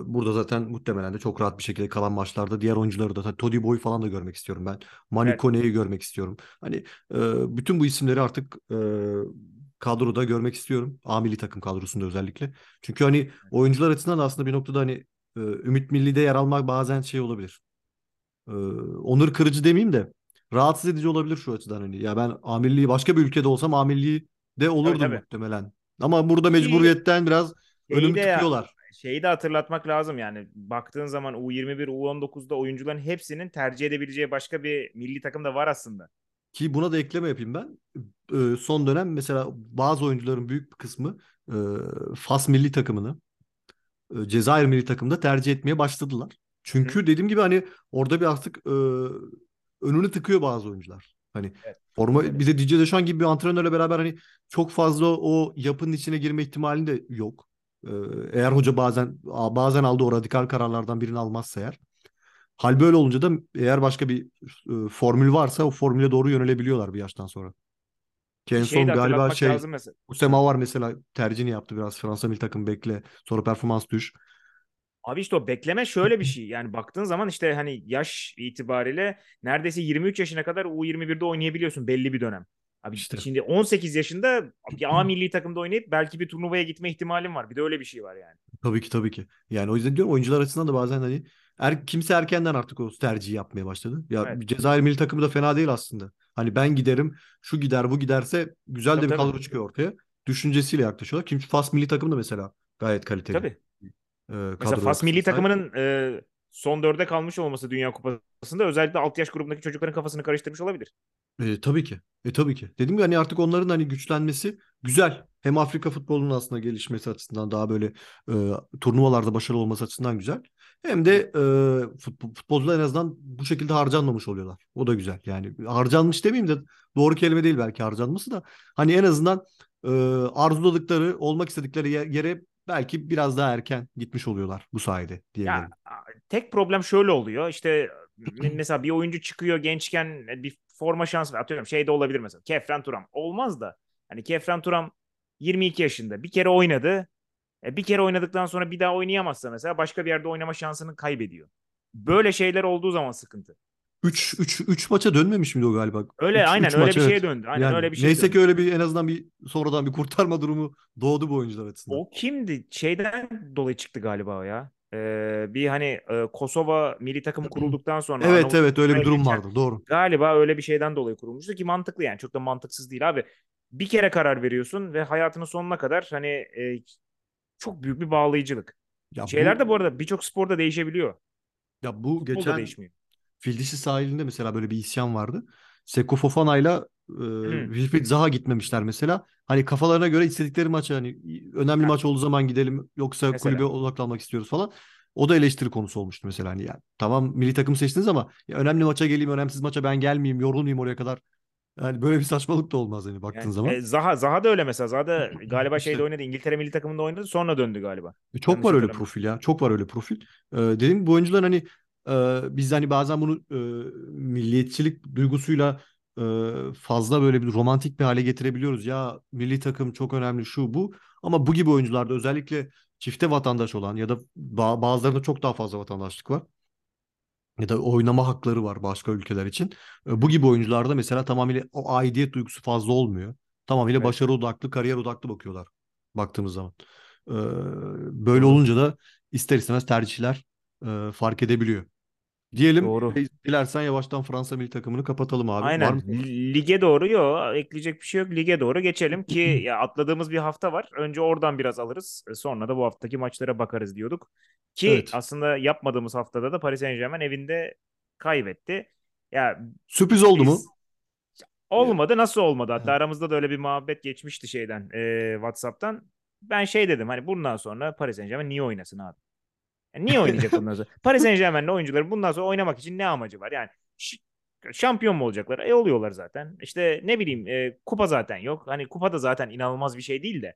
burada zaten muhtemelen de çok rahat bir şekilde kalan maçlarda diğer oyuncuları da Todi Boy falan da görmek istiyorum ben. Manu Evet. Kone'yi görmek istiyorum. Hani bütün bu isimleri artık kadroda görmek istiyorum. A milli takım kadrosunda özellikle. Çünkü hani oyuncular açısından da aslında bir noktada hani Ümit Milli'de yer almak bazen şey olabilir. Onur kırıcı demeyeyim de rahatsız edici olabilir şu açıdan hani. Ya ben A milliyi başka bir ülkede olsam A milliyi de Tabii olurdum tabii. muhtemelen. Ama burada mecburiyetten biraz önümü tıkıyorlar. Şeyi de hatırlatmak lazım yani. Baktığın zaman U21, U19'da oyuncuların hepsinin tercih edebileceği başka bir milli takım da var aslında. Ki buna da ekleme yapayım ben. Ee, son dönem mesela bazı oyuncuların büyük bir kısmı e, Fas milli takımını, e, Cezayir milli takımında tercih etmeye başladılar. Hı hı. Çünkü dediğim gibi hani orada bir artık e, önünü tıkıyor bazı oyuncular. Hani Evet, forma öyle. bize Didier Deschamps gibi bir antrenörle beraber hani çok fazla o yapının içine girme ihtimali de yok. Ee, eğer hoca bazen bazen aldığı o radikal kararlardan birini almazsa eğer. Hal böyle olunca da eğer başka bir e, formül varsa o formüle doğru yönelebiliyorlar bir yaştan sonra. Ki en son galiba şey. Usema var mesela tercihini yaptı biraz Fransa milli takım bekle sonra performans düş. Abi işte o bekleme şöyle bir şey. Yani baktığın zaman işte hani yaş itibariyle neredeyse 23 yaşına kadar U21'de oynayabiliyorsun belli bir dönem. Abi İşte şimdi 18 yaşında bir A milli takımda oynayıp belki bir turnuvaya gitme ihtimalin var. Bir de öyle bir şey var yani. tabii ki tabii ki. Yani o yüzden diyorum oyuncular açısından da bazen hani er, kimse erkenden artık o tercihi yapmaya başladı. Ya Evet. Cezayir milli takımı da fena değil aslında. Hani ben giderim, şu gider, bu giderse güzel de Tabii bir tabii. kadro çıkıyor ortaya. Düşüncesiyle yaklaşıyorlar. Kim Fas milli takımı da mesela gayet kaliteli. Tabii. Ee, Mesela Fas milli takımının e, son dörde kalmış olması Dünya Kupası'nda özellikle alt yaş grubundaki çocukların kafasını karıştırmış olabilir. E, tabii ki. E, tabii ki. Dedim ya hani artık onların hani güçlenmesi güzel. Hem Afrika futbolunun aslında gelişmesi açısından daha böyle e, turnuvalarda başarılı olması açısından güzel. Hem de e, futbol, futbolcular en azından bu şekilde harcanmamış oluyorlar. O da güzel. Yani harcanmış demeyeyim de doğru kelime değil belki harcanması da. Hani en azından e, arzuladıkları, olmak istedikleri yer- yere belki biraz daha erken gitmiş oluyorlar bu sayede Ya diyebilirim. tek problem şöyle oluyor. İşte mesela bir oyuncu çıkıyor gençken bir forma şansı atıyorum. Şey de olabilir mesela. Kefren Turam. Olmaz da. Hani Kefren Turam 22 yaşında. Bir kere oynadı. E, bir kere oynadıktan sonra bir daha oynayamazsa mesela başka bir yerde oynama şansını kaybediyor. Böyle şeyler olduğu zaman sıkıntı. 3 3 3 maça dönmemiş miydi o galiba? Öyle 3 aynen 3 öyle maç bir evet. şeye döndü. Aynen Yani öyle bir şeye neyse döndü. ki öyle bir en azından bir sonradan bir kurtarma durumu doğdu bu oyuncular açısından. O kimdi? Şeyden dolayı çıktı galiba o ya. Ee, bir hani e, Kosova milli takımı kurulduktan sonra Evet evet öyle bir durum vardı doğru. galiba öyle bir şeyden dolayı kurulmuştu ki mantıklı yani çok da mantıksız değil abi. Bir kere karar veriyorsun ve hayatının sonuna kadar hani e, çok büyük bir bağlayıcılık. Ya Şeyler bu de bu arada birçok sporda değişebiliyor. ya bu Futbol da geçen değişmiyor. Fildişi sahilinde mesela böyle bir isyan vardı. Seko Fofana'yla e, Wilfried Zaha gitmemişler mesela. Hani kafalarına göre istedikleri maça hani önemli ha, maç olduğu zaman gidelim yoksa kulübe mesela. odaklanmak istiyoruz falan. O da eleştiri konusu olmuştu mesela hani ya tamam milli takım seçtiniz ama ya önemli maça geleyim önemsiz maça ben gelmeyeyim yorulmayayım oraya kadar. Yani böyle bir saçmalık da olmaz hani baktığın Yani zaman. e, Zaha Zaha da öyle mesela. Zaha da galiba şeyde İşte oynadı. İngiltere milli takımında oynadı. Sonra döndü galiba. E, Çok Yanlış var öyle profil ya. Çok var öyle profil. Ee, dediğim bu oyuncular hani e, biz hani bazen bunu e, milliyetçilik duygusuyla e, fazla böyle bir romantik bir hale getirebiliyoruz. Ya milli takım çok önemli şu bu. Ama bu gibi oyuncularda özellikle çifte vatandaş olan ya da ba- bazılarında çok daha fazla vatandaşlık var. Ya da oynama hakları var başka ülkeler için. E, bu gibi oyuncularda mesela tamamıyla o aidiyet duygusu fazla olmuyor. Tamamıyla Evet. başarı odaklı, kariyer odaklı bakıyorlar baktığımız zaman. E, böyle olunca da ister istemez tercihler e, fark edebiliyor. Diyelim Doğru. dilersen yavaştan Fransa milli takımını kapatalım abi. Var Aynen. mı? Li- Lige doğru yok. Ekleyecek bir şey yok. Lige doğru geçelim ki ya atladığımız bir hafta var. Önce oradan biraz alırız. e, Sonra da bu haftaki maçlara bakarız diyorduk. Ki Evet. aslında yapmadığımız haftada da Paris Saint-Germain evinde kaybetti. Ya Sürpriz oldu mu? biz olmadı nasıl olmadı? Hatta Ha, aramızda da öyle bir muhabbet geçmişti şeyden e, WhatsApp'tan. Ben şey dedim hani bundan sonra Paris Saint-Germain niye oynasın abi? Yani niye oynayacak bundan sonra? Paris Saint-Germain'le oyuncuların bundan sonra oynamak için ne amacı var? Yani şampiyon mu olacaklar? E oluyorlar zaten. İşte ne bileyim e, kupa zaten yok. Hani kupa da zaten inanılmaz bir şey değil de.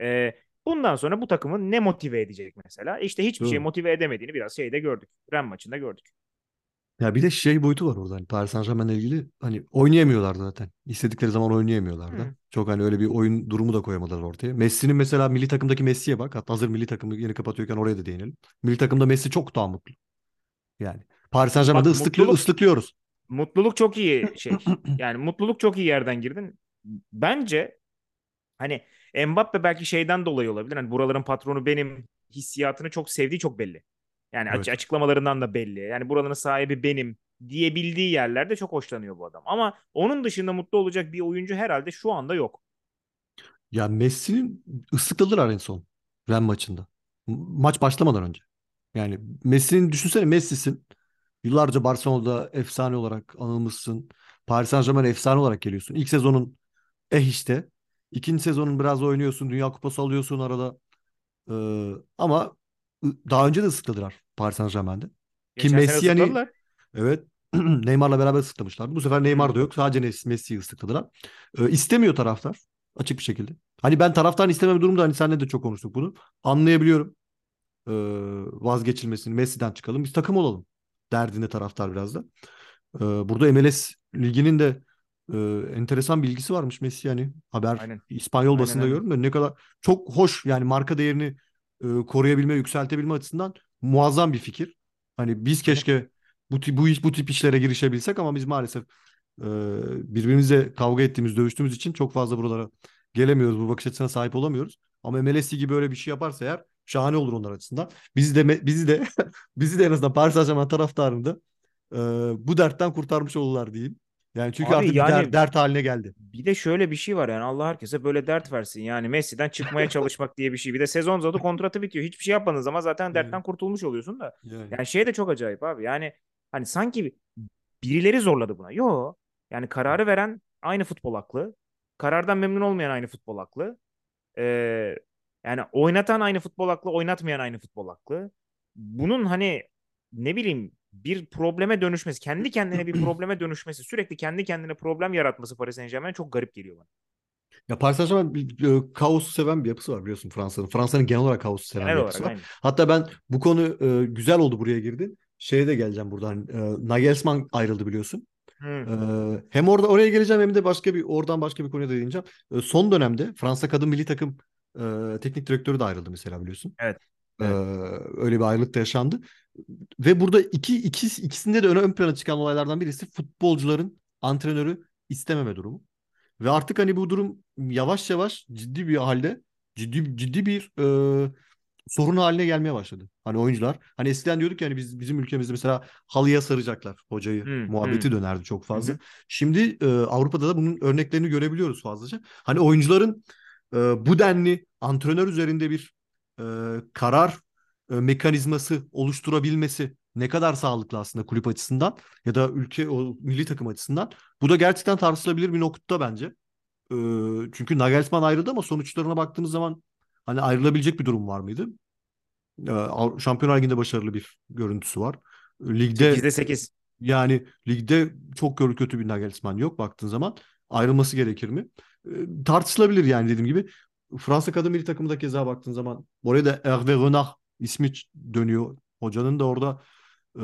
E, bundan sonra bu takımı ne motive edecek mesela? İşte hiçbir şey motive edemediğini biraz şeyde gördük. Ren maçında gördük. Ya bir de şey boyutu var orada. Hani Paris Saint-Germain'le ilgili hani oynayamıyorlar zaten. İstedikleri zaman oynayamıyorlar da. Hı. Çok hani öyle bir oyun durumu da koyamadılar ortaya. Messi'nin mesela milli takımdaki Messi'ye bak. Hatta hazır milli takımı yeni kapatıyorken oraya da değinelim. Milli takımda Messi çok daha mutlu. Yani Paris Saint-Germain'de Bak mutluluk ıslıklıyoruz. mutluluk çok iyi şey. Yani mutluluk çok iyi yerden girdin. Bence Hani Mbappe belki şeyden dolayı olabilir. Hani buraların patronu benim hissiyatını çok sevdiği çok belli. Yani Evet. açıklamalarından da belli. Yani buranın sahibi benim diyebildiği yerlerde çok hoşlanıyor bu adam. Ama onun dışında mutlu olacak bir oyuncu herhalde şu anda yok. Ya Messi'nin ıslıkladılar en son Ren maçında. Maç başlamadan önce. Yani Messi'nin düşünsene Messi'sin. Yıllarca Barcelona'da efsane olarak anılmışsın. Paris Saint-Germain efsane olarak geliyorsun. İlk sezonun eh işte. İkinci sezonun biraz oynuyorsun. Dünya Kupası alıyorsun arada. Ee, ama daha önce de ıslıkladılar Paris Saint-Germain'de. Ki Messi yani evet Neymar'la beraber ıslıklamışlardı. Bu sefer Neymar da yok. Sadece Messi- Messi'yi ıslıkladılar. Ee, istemiyor taraftar. Açık bir şekilde. Hani ben taraftarın istememe durumda hani seninle de çok konuştuk bunu. Anlayabiliyorum. Ee, vazgeçilmesini Messi'den çıkalım. Biz takım olalım. Derdinde taraftar biraz da. Ee, burada MLS liginin de e, enteresan bilgisi varmış Messi yani. Haber Aynen. İspanyol Aynen, basında aynen. gördüm de ne kadar çok hoş yani marka değerini e, koruyabilme, yükseltebilme açısından muazzam bir fikir. Hani biz keşke bu tip, bu iş bu tip işlere girişebilsek ama biz maalesef e, birbirimizle kavga ettiğimiz, dövüştüğümüz için çok fazla buralara gelemiyoruz. Bu bakış açısına sahip olamıyoruz. Ama MLS gibi böyle bir şey yaparsa eğer şahane olur onlar açısından. Bizi de bizi de bizi de en azından Paris Saint-Germain taraftarını da e, bu dertten kurtarmış olurlar diyeyim. Yani çünkü Abi artık bir der- yani dert haline geldi. bir de şöyle bir şey var yani Allah herkese böyle dert versin. Yani Messi'den çıkmaya çalışmak diye bir şey. Bir de sezon uzadı kontratı bitiyor. Hiçbir şey yapmadığın zaman zaten dertten kurtulmuş oluyorsun da. Yani. Yani şey de çok acayip abi. Yani hani sanki birileri zorladı buna. Yo. Yani kararı veren aynı futbol aklı. Karardan memnun olmayan aynı futbol aklı. Ee, yani oynatan aynı futbol aklı, oynatmayan aynı futbol aklı. Bunun hani ne bileyim bir probleme dönüşmesi, kendi kendine bir probleme dönüşmesi, sürekli kendi kendine problem yaratması Paris Saint-Germain çok garip geliyor bana. Ya Paris Saint-Germain bir, e, kaosu seven bir yapısı var biliyorsun Fransa'nın. Fransa'nın genel olarak kaosu seven Genel bir olarak yapısı var. aynı. Hatta ben bu konu e, güzel oldu buraya girdin. Şeye de geleceğim buradan. E, Nagelsmann ayrıldı biliyorsun. Ee, hem orada oraya geleceğim hem de başka bir oradan başka bir konuya da değineceğim. Ee, son dönemde Fransa kadın milli takım e, teknik direktörü de ayrıldı mesela biliyorsun. Evet. Ee, Evet. öyle bir ayrılık da yaşandı. Ve burada iki, iki ikisinde de ön, ön plana çıkan olaylardan birisi futbolcuların antrenörü istememe durumu. Ve artık hani bu durum yavaş yavaş ciddi bir halde ciddi ciddi bir e, sorun haline gelmeye başladı. Hani oyuncular hani eskiden diyorduk yani biz bizim ülkemizde mesela halıya saracaklar hocayı Hı, muhabbeti hı. dönerdi çok fazla. Hı. Şimdi e, Avrupa'da da bunun örneklerini görebiliyoruz fazlaca. Hani oyuncuların e, bu denli antrenör üzerinde bir e, karar e, mekanizması oluşturabilmesi ne kadar sağlıklı aslında kulüp açısından ya da ülke o milli takım açısından. Bu da gerçekten tartışılabilir bir nokta bence. E, çünkü Nagelsmann ayrıldı ama sonuçlarına baktığımız zaman hani ayrılabilecek bir durum var mıydı? E, Şampiyonlar Ligi'nde başarılı bir görüntüsü var. Ligde 8'de 8. yani ligde çok kötü bir Nagelsmann yok baktığın zaman. Ayrılması gerekir mi? E, tartışılabilir yani dediğim gibi. Fransa kadın milli takımı da keza baktığın zaman oraya da Hervé Renard ismi dönüyor. Hocanın da orada e,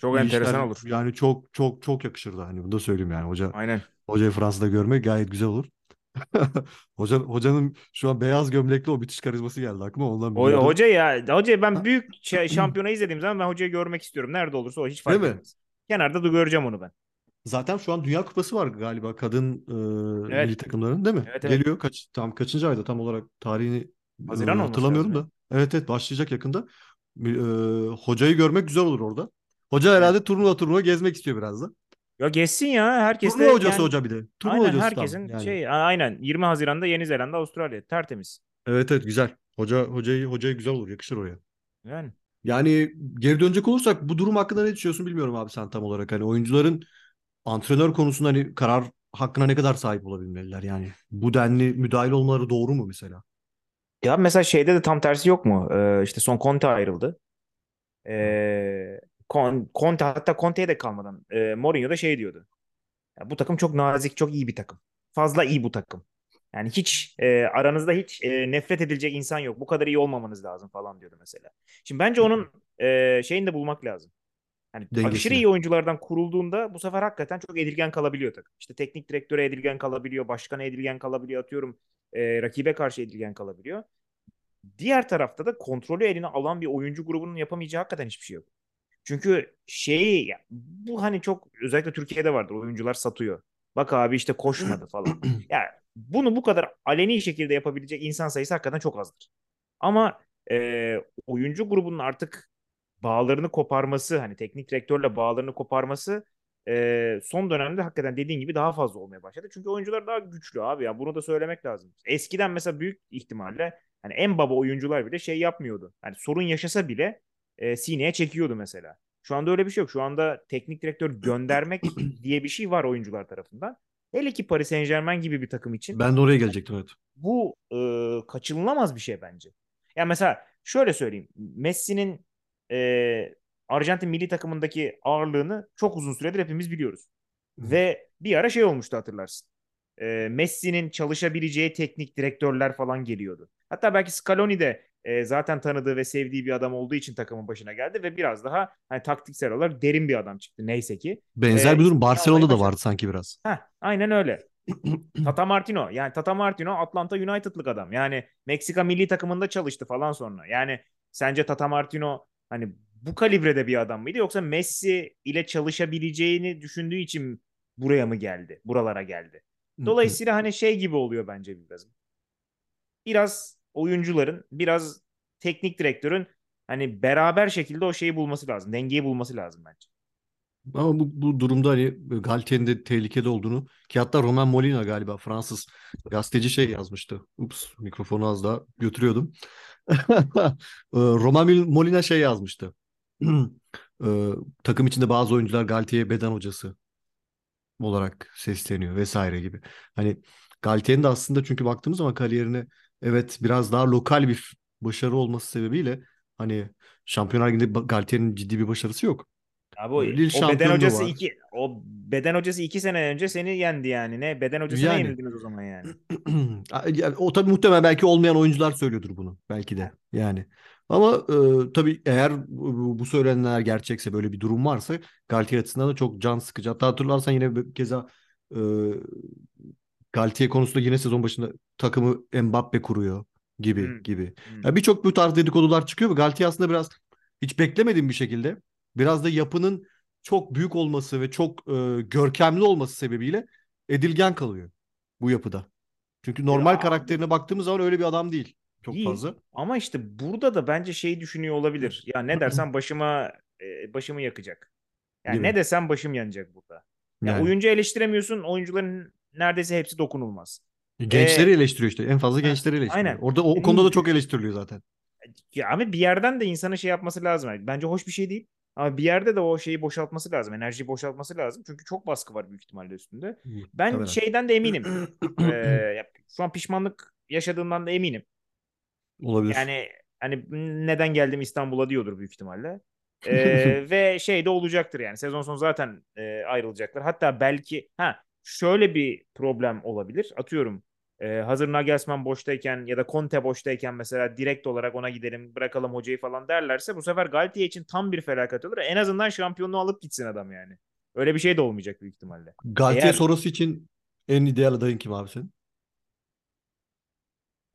Çok enteresan işler- olur. Yani çok çok çok yakışırdı hani bunu da söyleyeyim yani. Hoca Aynen. hocayı Fransa'da görmek gayet güzel olur. Hoca, hocanın şu an beyaz gömlekli o bitiş karizması geldi aklıma ondan O, biliyordum. hoca ya hoca ben büyük şey, şampiyona izlediğim zaman ben hocayı görmek istiyorum. Nerede olursa o hiç fark Değil mi? etmez. Kenarda da göreceğim onu ben. Zaten şu an Dünya Kupası var galiba kadın e, Evet. milli takımların değil mi? Evet, evet. Geliyor kaç tam kaçıncı ayda tam olarak tarihini e, Haziran olması hatırlamıyorum da. Evet evet başlayacak yakında. E, hocayı görmek güzel olur orada. Hoca herhalde turnuva turnuva gezmek istiyor biraz da. Ya geçsin ya herkes de Turnuva hocası yani- hoca bir de. Turnuva Aynen hocası herkesin yani. şey aynen 20 Haziran'da Yeni Zelanda Avustralya tertemiz. Evet evet güzel. Hoca hocayı hocayı güzel olur yakışır oraya. Yani Yani geri dönecek olursak bu durum hakkında ne düşünüyorsun bilmiyorum abi sen tam olarak. Hani oyuncuların antrenör konusunda hani karar hakkına ne kadar sahip olabilmeliler yani. Bu denli müdahil olmaları doğru mu mesela? ya mesela şeyde de tam tersi yok mu? Ee, işte son Conte ayrıldı. Ee, Con- Conte hatta Conte'ye de kalmadan e, Mourinho da şey diyordu. Ya bu takım çok nazik, çok iyi bir takım. Fazla iyi bu takım. Yani hiç e, aranızda hiç e, nefret edilecek insan yok. Bu kadar iyi olmamanız lazım falan diyordu mesela. Şimdi bence onun e, şeyini de bulmak lazım. Yani aşırı iyi oyunculardan kurulduğunda bu sefer hakikaten çok edilgen kalabiliyor takım. İşte teknik direktöre edilgen kalabiliyor, başkana edilgen kalabiliyor, atıyorum e, rakibe karşı edilgen kalabiliyor. Diğer tarafta da kontrolü eline alan bir oyuncu grubunun yapamayacağı hakikaten hiçbir şey yok. Çünkü şeyi bu hani çok özellikle Türkiye'de vardır oyuncular satıyor. Bak abi işte koşmadı falan. Ya bunu bu kadar aleni şekilde yapabilecek insan sayısı hakikaten çok azdır. Ama e, oyuncu grubunun artık bağlarını koparması hani teknik direktörle bağlarını koparması e, son dönemde hakikaten dediğin gibi daha fazla olmaya başladı. Çünkü oyuncular daha güçlü abi ya bunu da söylemek lazım. Eskiden mesela büyük ihtimalle hani en baba oyuncular bile şey yapmıyordu. Hani sorun yaşasa bile e, sineye çekiyordu mesela. Şu anda öyle bir şey yok. Şu anda teknik direktör göndermek diye bir şey var oyuncular tarafından. Hele ki Paris Saint-Germain gibi bir takım için Ben de oraya gelecektim evet. bu e, kaçınılamaz bir şey bence. Ya mesela şöyle söyleyeyim. Messi'nin e, Arjantin milli takımındaki ağırlığını çok uzun süredir hepimiz biliyoruz. Ve bir ara şey olmuştu hatırlarsın. E, Messi'nin çalışabileceği teknik direktörler falan geliyordu. Hatta belki Scaloni de e, zaten tanıdığı ve sevdiği bir adam olduğu için takımın başına geldi ve biraz daha hani taktiksel olarak derin bir adam çıktı neyse ki. Benzer E, bir durum Barcelona'da da vardı sanki biraz. Heh, aynen öyle. Tata Martino yani Tata Martino Atlanta United'lık adam. Yani Meksika milli takımında çalıştı falan sonra. Yani sence Tata Martino hani bu kalibrede bir adam mıydı yoksa Messi ile çalışabileceğini düşündüğü için buraya mı geldi? Buralara geldi. Dolayısıyla hani şey gibi oluyor bence biraz. Biraz oyuncuların, biraz teknik direktörün hani beraber şekilde o şeyi bulması lazım. Dengeyi bulması lazım bence. Ama bu, bu durumda hani Galtier'in de tehlikede olduğunu ki hatta Romain Molina galiba Fransız gazeteci şey yazmıştı. Ups mikrofonu az daha götürüyordum. Ee, Romain Molina şey yazmıştı. Ee, takım içinde bazı oyuncular Galtier'e beden hocası olarak sesleniyor vesaire gibi. Hani Galtier'in de aslında çünkü baktığımız zaman kariyerine evet biraz daha lokal bir başarı olması sebebiyle hani Şampiyonlar Ligi'nde Galtier'in ciddi bir başarısı yok. Abi o, Lille o beden hocası var. iki o beden hocası iki sene önce seni yendi yani. Ne beden hocasına Yani. yenildiniz o zaman yani. Yani o tabii muhtemelen belki olmayan oyuncular söylüyordur bunu. Belki de yani. Ama e, tabii eğer bu, söylenenler gerçekse böyle bir durum varsa Galtier açısından da çok can sıkıcı. Hatta hatırlarsan yine bir keza e, Galtier konusunda yine sezon başında takımı Mbappe kuruyor gibi Hmm. gibi. Hmm. Ya Birçok bu tarz dedikodular çıkıyor ve Galtier aslında biraz hiç beklemediğim bir şekilde biraz da yapının çok büyük olması ve çok e, görkemli olması sebebiyle edilgen kalıyor bu yapıda. Çünkü normal Ya, karakterine baktığımız zaman öyle bir adam değil. Çok Değil. fazla. Ama işte burada da bence şeyi düşünüyor olabilir. Ya ne dersen başıma e, başımı yakacak. Yani Değil ne mi? desem başım yanacak burada. Ya Yani. oyuncu eleştiremiyorsun. Oyuncuların neredeyse hepsi dokunulmaz. Gençleri Ee, eleştiriyor işte. En fazla gençleri eleştiriyor. aynen. Orada o, Yani konuda da çok eleştiriliyor zaten. Ya abi bir yerden de insanın şey yapması lazım. Yani Bence hoş bir şey değil. Ama bir yerde de o şeyi boşaltması lazım. Enerjiyi boşaltması lazım. Çünkü çok baskı var büyük ihtimalle üstünde. Ben Muhtemelen. şeyden de eminim. Ee, şu an pişmanlık yaşadığından da eminim. Olabilir. Yani hani neden geldim İstanbul'a diyordur büyük ihtimalle. Ee, ve şey de olacaktır yani. Sezon sonu zaten e, ayrılacaklar. Hatta belki ha şöyle bir problem olabilir. Atıyorum e, hazır Nagelsmann boştayken ya da Conte boştayken mesela direkt olarak ona gidelim bırakalım hocayı falan derlerse bu sefer Galtier için tam bir felaket olur. En azından şampiyonluğu alıp gitsin adam yani. Öyle bir şey de olmayacak büyük ihtimalle. Galtier Eğer- sonrası için en ideal adayın kim abi senin?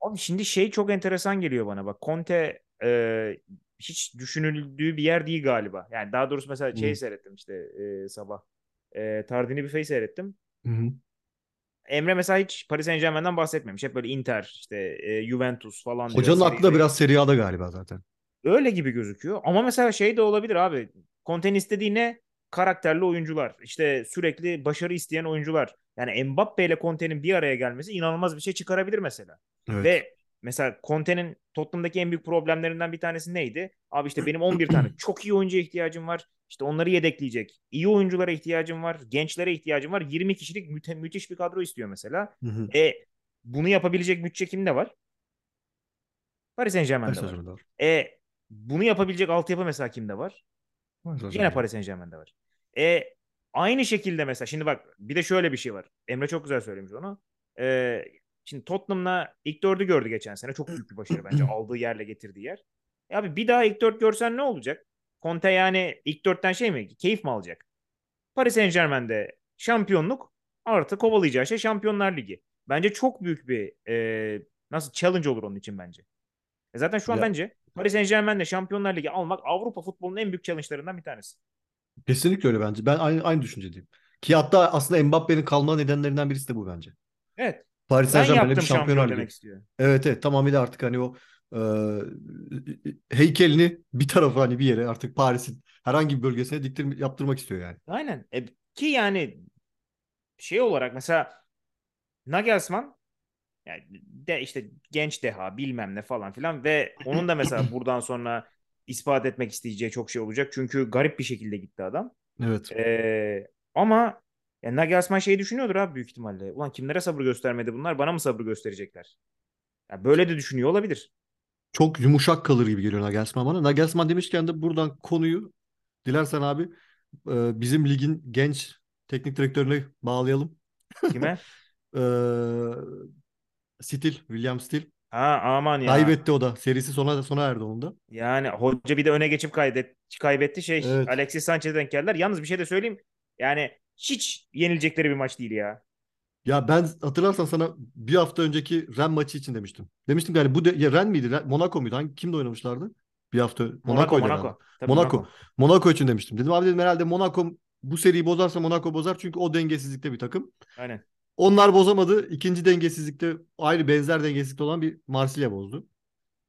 Abi şimdi şey çok enteresan geliyor bana bak. Conte e, hiç düşünüldüğü bir yer değil galiba. Yani daha doğrusu mesela şey Hı. seyrettim işte e, sabah. E, Tardini Buffet'i seyrettim. Hı hı. Emre mesela hiç Paris Saint-Germain'den bahsetmemiş. Hep böyle Inter, işte e, Juventus falan. Hocanın aklı da biraz Serie A'da galiba zaten. Öyle gibi gözüküyor. Ama mesela şey de olabilir abi. Conte'nin istediği ne? Karakterli oyuncular. İşte sürekli başarı isteyen oyuncular. Yani Mbappe ile Conte'nin bir araya gelmesi inanılmaz bir şey çıkarabilir mesela. Evet. Ve mesela Conte'nin Tottenham'daki en büyük problemlerinden bir tanesi neydi? Abi işte benim 11 tane çok iyi oyuncuya ihtiyacım var. İşte onları yedekleyecek. İyi oyunculara ihtiyacım var. Gençlere ihtiyacım var. 20 kişilik müte- müthiş bir kadro istiyor mesela. Hı hı. E bunu yapabilecek bütçe kimde var? Paris Saint-Germain'de Paris var. Var. E bunu yapabilecek altyapı mesela kimde var? Yine. Paris Saint-Germain'de var. E aynı şekilde mesela şimdi bak bir de şöyle bir şey var. Emre çok güzel söylemiş onu. E, şimdi Tottenham'la ilk dördü gördü geçen sene. Çok büyük bir başarı bence aldığı yerle getirdiği yer. E abi bir daha ilk dört görsen ne olacak? Conte yani ilk dörtten şey mi? Keyif mi alacak? Paris Saint-Germain'de şampiyonluk artı kovalayacağı şey Şampiyonlar Ligi. Bence çok büyük bir e, nasıl challenge olur onun için bence. E zaten şu an Ya- bence Paris Saint-Germain'de Şampiyonlar Ligi almak Avrupa futbolunun en büyük challenge'larından bir tanesi. Kesinlikle öyle bence. Ben aynı, aynı düşüncedeyim. Ki hatta aslında Mbappe'nin kalma nedenlerinden birisi de bu bence. Evet. Paris Ben Saint-Germain'de bir Şampiyonlar şampiyon Ligi. istiyor. Evet evet tamamıyla artık hani o e, heykelini bir tarafa hani bir yere artık Paris'in herhangi bir bölgesine diktir yaptırmak istiyor yani. Aynen. E, ki yani şey olarak mesela Nagelsmann yani de işte genç deha bilmem ne falan filan ve onun da mesela buradan sonra ispat etmek isteyeceği çok şey olacak. Çünkü garip bir şekilde gitti adam. Evet. Ee, ama yani Nagelsmann şeyi düşünüyordur abi büyük ihtimalle. Ulan kimlere sabır göstermedi bunlar? Bana mı sabır gösterecekler? Ya böyle de düşünüyor olabilir. Çok yumuşak kalır gibi geliyor Nagelsmann bana. Nagelsmann demişken de buradan konuyu Dilersen abi e, bizim ligin genç teknik direktörünü bağlayalım. Kime? E, Stil, William Stil. Ha aman ya. Kaybetti o da. Serisi sona sona erdi onun da. Yani hoca bir de öne geçip kaydet, kaybetti şey. Evet. Alexis Sanchez'e denk geldiler. Yalnız bir şey de söyleyeyim. Yani hiç yenilecekleri bir maç değil ya. Ya ben hatırlarsan sana bir hafta önceki Ren maçı için demiştim. Demiştim yani bu de, ya Ren miydi? Monaco muydu? Hangi kimle oynamışlardı? Bir hafta Monaco, Monaco. herhalde. Tabii Monaco. Monaco için demiştim. Dedim abi dedim herhalde Monaco bu seriyi bozarsa Monaco bozar çünkü o dengesizlikte bir takım. Aynen. Onlar bozamadı. İkinci dengesizlikte ayrı benzer dengesizlikte olan bir Marsilya bozdu.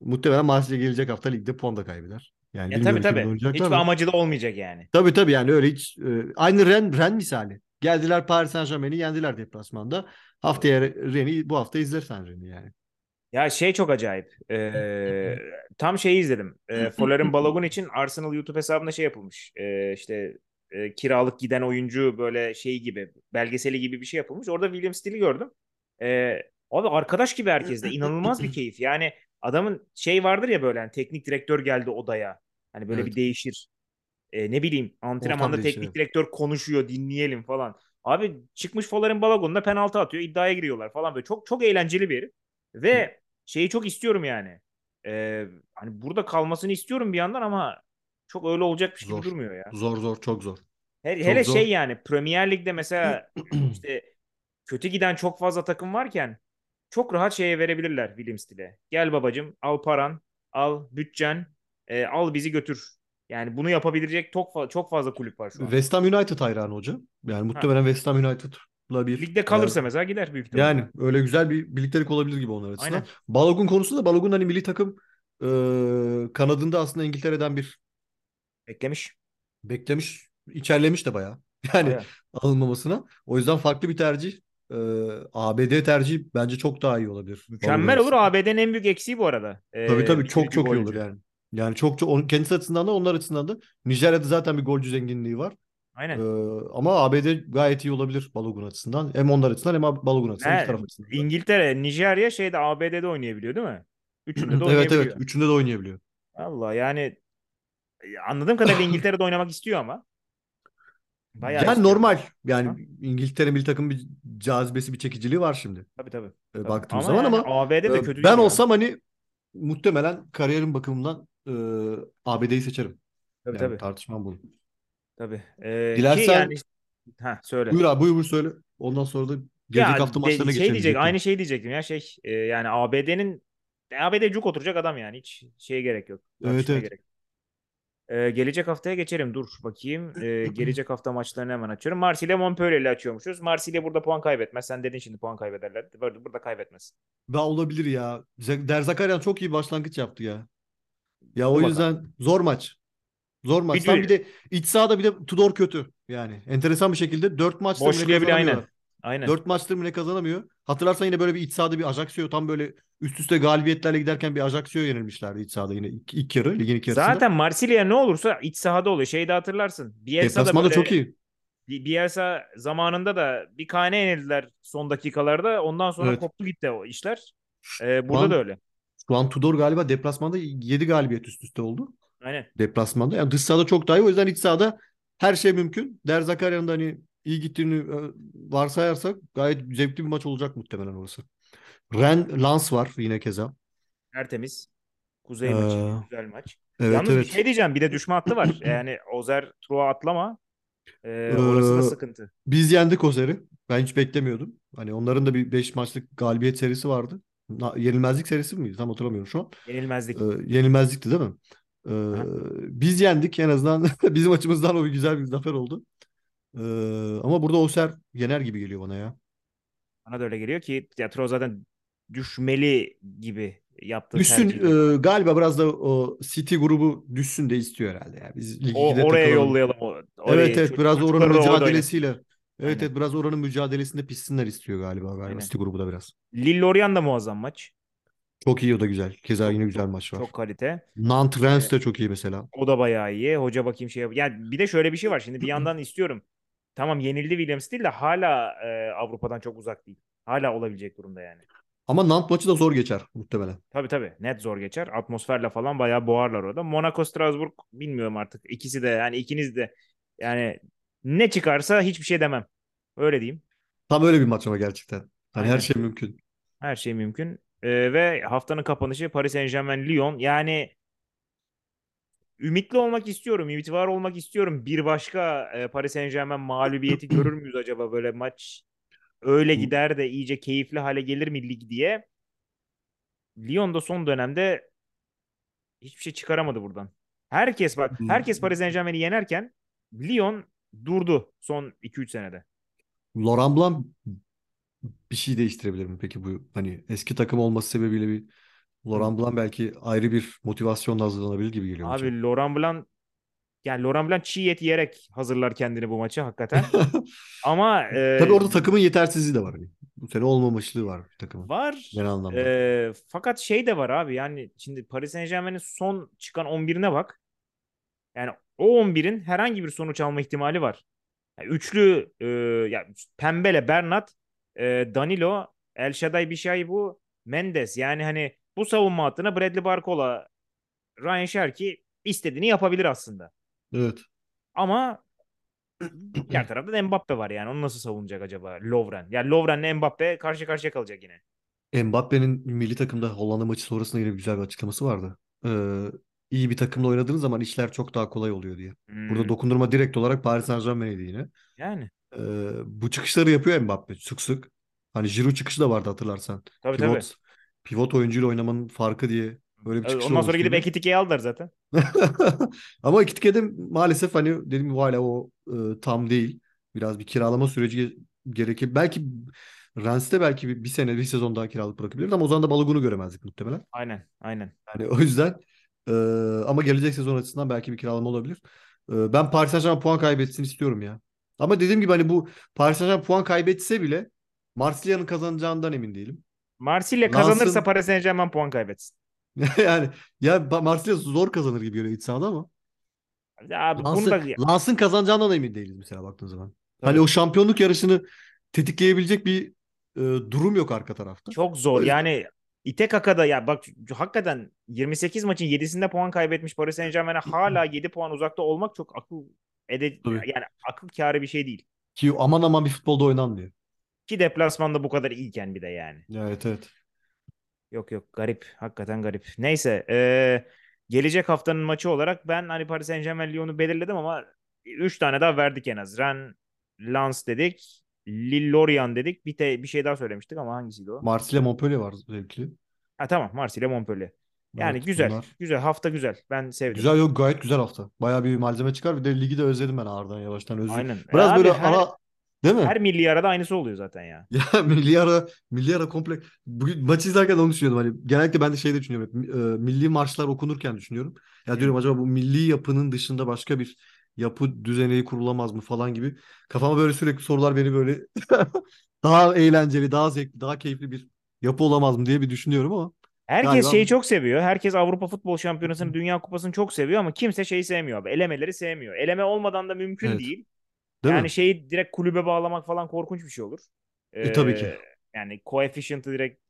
Muhtemelen Marsilya gelecek hafta ligde puan da kaybeder. Yani Ya tabii tabii. Hiçbir da. amacı da olmayacak yani. Tabii tabii yani öyle hiç e, aynı Ren Ren misali. Geldiler Paris Saint-Germain'i yendiler deplasmanda. Haftaya Ren'i bu hafta izlersen Ren'i yani. Ya şey çok acayip. Ee, tam şeyi izledim. Ee, Folarin Balogun için Arsenal YouTube hesabında şey yapılmış. Ee, işte e, kiralık giden oyuncu böyle şey gibi belgeseli gibi bir şey yapılmış. Orada William Steele'i gördüm. Ee, abi arkadaş gibi herkeste inanılmaz bir keyif. Yani adamın şey vardır ya böyle hani teknik direktör geldi odaya. Hani böyle Evet. bir değişir. Ee, ne bileyim antrenmanda teknik direktör konuşuyor dinleyelim falan. Abi çıkmış Folarin Balogun'da penaltı atıyor iddiaya giriyorlar falan böyle çok çok eğlenceli bir herif. Ve şeyi çok istiyorum yani. Ee, hani burada kalmasını istiyorum bir yandan ama çok öyle olacakmış gibi Zor. durmuyor ya. Zor zor çok zor. He- Çok hele zor. şey yani Premier Lig'de mesela işte kötü giden çok fazla takım varken çok rahat şeye verebilirler William Steele'e. Gel babacım al paran, al bütçen, e, al bizi götür. Yani bunu yapabilecek çok, çok fazla kulüp var şu an. West Ham United hayranı hoca. Yani muhtemelen West Ham United'la bir Ligde kalırsa eğer- mesela gider büyük ihtimalle. yani öyle güzel bir birliktelik olabilir gibi onlar açısından. Aynen. Balogun konusu da Balogun hani milli takım e, kanadında aslında İngiltere'den bir Beklemiş. beklemiş, içerlemiş de bayağı. Yani Bayağı. alınmamasına. O yüzden farklı bir tercih. E, ABD tercihi bence çok daha iyi olabilir. Mükemmel olur. ABD'nin en büyük eksiği bu arada. Ee, Tabii tabii çok çok iyi olur yani. Yani çok çok kendisi açısından da onlar açısından da Nijerya'da zaten bir golcü zenginliği var. Aynen. Ee, ama ABD gayet iyi olabilir Balogun açısından. Hem onlar açısından hem Balogun açısından. taraf açısından. da. İngiltere, Nijerya şeyde ABD'de oynayabiliyor değil mi? Üçünde de Evet oynayabiliyor. evet. Üçünde de oynayabiliyor. Allah yani anladığım kadarıyla İngiltere'de oynamak istiyor ama. Bayağı yani istiyor. normal. Ha? Yani İngiltere milli takım bir cazibesi bir çekiciliği var şimdi. Tabii tabii. e, tabii. baktığım ama zaman yani ama ABD'de de e, kötü ben olsam hani muhtemelen kariyerim bakımından e, ABD'yi seçerim. Tabii Yani tabii. tartışmam bu. tabii. Ee, ki Dilersen- yani ha söyle. Buyur abi buyur buyur söyle. Ondan sonra da gelecek ya hafta maçlarına şey diyecek, aynı şey diyecektim ya şey e, yani ABD'nin ABD cuk oturacak adam yani hiç şeye gerek yok. Evet, evet. gerek. Ee, gelecek haftaya geçelim. Dur bakayım. Ee, gelecek hafta maçlarını hemen açıyorum. Marsilya Montpellier ile açıyormuşuz. Marsilya burada puan kaybetmez. Sen dedin şimdi puan kaybederler. Burada, burada kaybetmez. Daha olabilir ya. Derzakarian çok iyi başlangıç yaptı ya. Ya o bakalım. yüzden zor maç. Zor maç. Tam bir de iç sahada bir de Tudor kötü. Yani enteresan bir şekilde 4 maçtır mı ne Boşluyor bile aynen. Aynen. 4 maçtır mı ne kazanamıyor. Hatırlarsan yine böyle bir iç sahada bir Ajaccio tam böyle üst üste galibiyetlerle giderken bir Ajaccio'ya yenilmişlerdi iç sahada yine ilk, ilk yarı ligin ilk yarısında. Zaten Marsilya ne olursa iç sahada oluyor. Şeyi de hatırlarsın. Bielsa da Deplasmanda böyle çok iyi. Bi- Bielsa zamanında da bir kane yenildiler son dakikalarda. Ondan sonra Evet. koptu gitti o işler. Ee, burada an- da öyle. Şu an Tudor galiba deplasmanda 7 galibiyet üst üste oldu. Aynen. deplasmanda. Yani dış sahada çok daha iyi. O yüzden iç sahada her şey mümkün. Derzakarian'ın da hani iyi gittiğini e, varsayarsak gayet zevkli bir maç olacak muhtemelen orası. Ren Lans var yine keza. Tertemiz. Kuzey Ee, maçı. Güzel maç. Evet Yalnız evet. bir şey diyeceğim. Bir de düşme hattı var. Yani Ozer Truva atlama. Ee, orası da Ee, sıkıntı. Biz yendik o seri. Ben hiç beklemiyordum. Hani onların da bir 5 maçlık galibiyet serisi vardı. Na- Yenilmezlik serisi miydi? Tam hatırlamıyorum şu an. Yenilmezlik. Ee, yenilmezlikti değil mi? Ee, biz yendik en azından. Bizim açımızdan o bir güzel bir zafer oldu. Ee, ama burada Oser yener gibi geliyor bana ya. Bana da öyle geliyor ki ya Truva zaten düşmeli gibi yaptığı Düşsün tercih. e, galiba biraz da o City grubu düşsün de istiyor herhalde. Yani biz O, 2'de oraya takılalım. yollayalım. O, orayı. Evet evet biraz oranın orada mücadelesiyle. Evet Aynen. evet biraz oranın mücadelesinde pişsinler istiyor galiba galiba Aynen. City grubu da biraz. Lille-Lorient da muazzam maç. Çok iyi o da güzel. Keza yine güzel maç var. Çok kalite. Nantes Reims de çok iyi mesela. O da bayağı iyi. Hoca bakayım şey yap. Yani bir de şöyle bir şey var. Şimdi bir yandan istiyorum. Tamam yenildi Williams değil de hala e, Avrupa'dan çok uzak değil. Hala olabilecek durumda yani. Ama Nantes maçı da zor geçer muhtemelen. Tabii tabii net zor geçer. Atmosferle falan bayağı boğarlar orada. Monaco Strasbourg bilmiyorum artık. İkisi de yani ikiniz de yani ne çıkarsa hiçbir şey demem. Öyle diyeyim. Tam öyle bir maç ama gerçekten. Hani her Aynen. şey mümkün. Her şey mümkün. Ee, ve haftanın kapanışı Paris Saint-Germain Lyon. Yani ümitli olmak istiyorum. Ümit var olmak istiyorum. Bir başka e, Paris Saint-Germain mağlubiyeti görür müyüz acaba böyle maç öyle gider de iyice keyifli hale gelir mi lig diye. Lyon da son dönemde hiçbir şey çıkaramadı buradan. Herkes bak herkes Paris Saint-Germain'i yenerken Lyon durdu son 2-3 senede. Laurent Blanc bir şey değiştirebilir mi peki bu hani eski takım olması sebebiyle bir Laurent Blanc belki ayrı bir motivasyonla hazırlanabilir gibi geliyor. Abi Laurent Blanc yani Laurent Blanc çiğ et yiyerek hazırlar kendini bu maça hakikaten. Ama e, Tabii orada takımın yetersizliği de var hani. Bu sene olmamışlığı var takımın. var. Genel anlamda. E, fakat şey de var abi yani şimdi Paris Saint-Germain'in son çıkan 11'ine bak. Yani o 11'in herhangi bir sonuç alma ihtimali var. Yani üçlü e, ya Pembele, Bernat, e, Danilo, El Shaddai Bishai bu Mendes. Yani hani bu savunma hattına Bradley Barcola, Ryan Cherki istediğini yapabilir aslında. Evet. Ama diğer tarafta da Mbappe var yani. Onu nasıl savunacak acaba Lovren? Yani Lovren'le Mbappe karşı karşıya kalacak yine. Mbappe'nin milli takımda Hollanda maçı sonrasında yine güzel bir açıklaması vardı. Ee, iyi bir takımla oynadığınız zaman işler çok daha kolay oluyor diye. Hmm, Burada dokundurma direkt olarak Paris Saint-Germain'e yine. yani Ee, bu çıkışları yapıyor Mbappe sık sık. Hani Giroud çıkışı da vardı hatırlarsan. tabii tabii. Pivot, pivot oyuncuyla oynamanın farkı diye böyle bir çıkış Ondan sonra gidip. Ekitike'yi aldılar zaten. Ama Ekitike'de maalesef hani dediğim gibi hala o e, tam değil. Biraz bir kiralama süreci ge- gerekir. Belki Rennes'te belki bir, bir sene bir sezon daha kiralık bırakabilir ama o zaman da Balogun'u göremezdik muhtemelen. Aynen aynen. Yani o yüzden e, ama gelecek sezon açısından belki bir kiralama olabilir. E, ben Paris Saint-Germain puan kaybetsin istiyorum ya. Ama dediğim gibi hani bu Paris Saint-Germain puan kaybetse bile Marsilya'nın kazanacağından emin değilim. Marsilya kazanırsa Paris Saint-Germain puan kaybetsin. yani ya Marsilya zor kazanır gibi geliyor iç sahada ama. Ya bunu da Lans'ın, Lans'ın kazanacağından da emin değiliz mesela baktığın zaman. Tabii. Hani o şampiyonluk yarışını tetikleyebilecek bir e, durum yok arka tarafta. çok zor. yüzden- Yani İtekaka'da ya bak hakikaten 28 maçın 7'sinde puan kaybetmiş Paris Saint-Germain'e hala 7 puan uzakta olmak çok akıl ede Tabii. yani akıl kârı bir şey değil. Ki aman aman bir futbolda oynanmıyor. Ki deplasmanda bu kadar iyiken bir de yani. Evet evet. Yok yok garip. Hakikaten garip. Neyse. eee, gelecek haftanın maçı olarak ben hani Paris Saint-Germain Lyon'u belirledim ama 3 tane daha verdik en az. Rennes, Lens dedik. Lille Lorient dedik. Bir, te, bir şey daha söylemiştik ama hangisiydi o? Marsilya Montpellier var zevkli. Ha tamam Marsilya Montpellier. Yani Evet, güzel. bunlar. Güzel. Hafta güzel. Ben sevdim. Güzel yok gayet güzel hafta. Bayağı bir malzeme çıkar. Bir de ligi de özledim ben ağırdan yavaştan özledim. Aynen. Biraz E böyle abi her, değil mi? her milli arada aynısı oluyor zaten ya. Ya milli ara, milli ara komple. Bugün maçı izlerken onu düşünüyordum. Hani genellikle ben de şey de düşünüyorum. hep, e, milli marşlar okunurken düşünüyorum. Ya diyorum acaba bu milli yapının dışında başka bir yapı düzeni kurulamaz mı falan gibi. Kafama böyle sürekli sorular beni böyle daha eğlenceli, daha zevkli, daha keyifli bir yapı olamaz mı diye bir düşünüyorum ama Herkes Galiba- şeyi çok seviyor. Herkes Avrupa Futbol Şampiyonası'nı, Dünya Kupası'nı çok seviyor ama kimse şeyi sevmiyor abi. Elemeleri sevmiyor. Eleme olmadan da mümkün Evet. değil. Değil yani mi? şeyi direkt kulübe bağlamak falan korkunç bir şey olur. E, tabii ki. Ee, Yani coefficient'ı direkt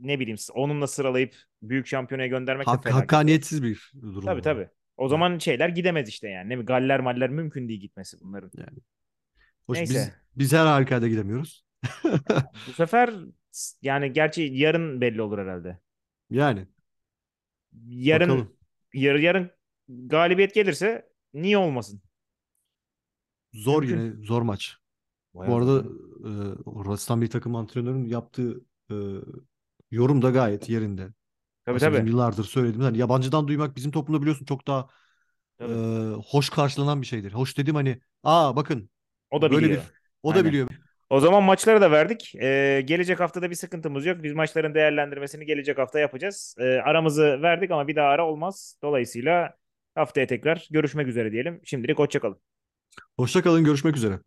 ne bileyim onunla sıralayıp büyük şampiyonaya göndermek de Hak, felaket. hakkaniyetsiz bir durum. Tabii tabii. O zaman şeyler gidemez işte yani. Ne Galler maller mümkün değil gitmesi bunların. Hoş, biz, Neyse. biz her halükarda gidemiyoruz. Bu sefer yani gerçi yarın belli olur herhalde. Yani Yarın bakalım. yar, yarın galibiyet gelirse niye olmasın? Zor Mümkün. yine zor maç. Bayağı Bu arada e, Hırvatistan bir takım antrenörünün yaptığı e, yorum da gayet yerinde. Tabii Aslında tabii. yıllardır söylediğim hani yabancıdan duymak bizim toplumda biliyorsun çok daha Tabii. e, hoş karşılanan bir şeydir. Hoş dediğim hani aa bakın O da böyle biliyor. bir o da Aynen. biliyor. O zaman maçları da verdik. Ee, gelecek haftada bir sıkıntımız yok. Biz maçların değerlendirmesini gelecek hafta yapacağız. Ee, aramızı verdik ama bir daha ara olmaz. Dolayısıyla haftaya tekrar görüşmek üzere diyelim. Şimdilik hoşçakalın. Hoşça kalın görüşmek üzere.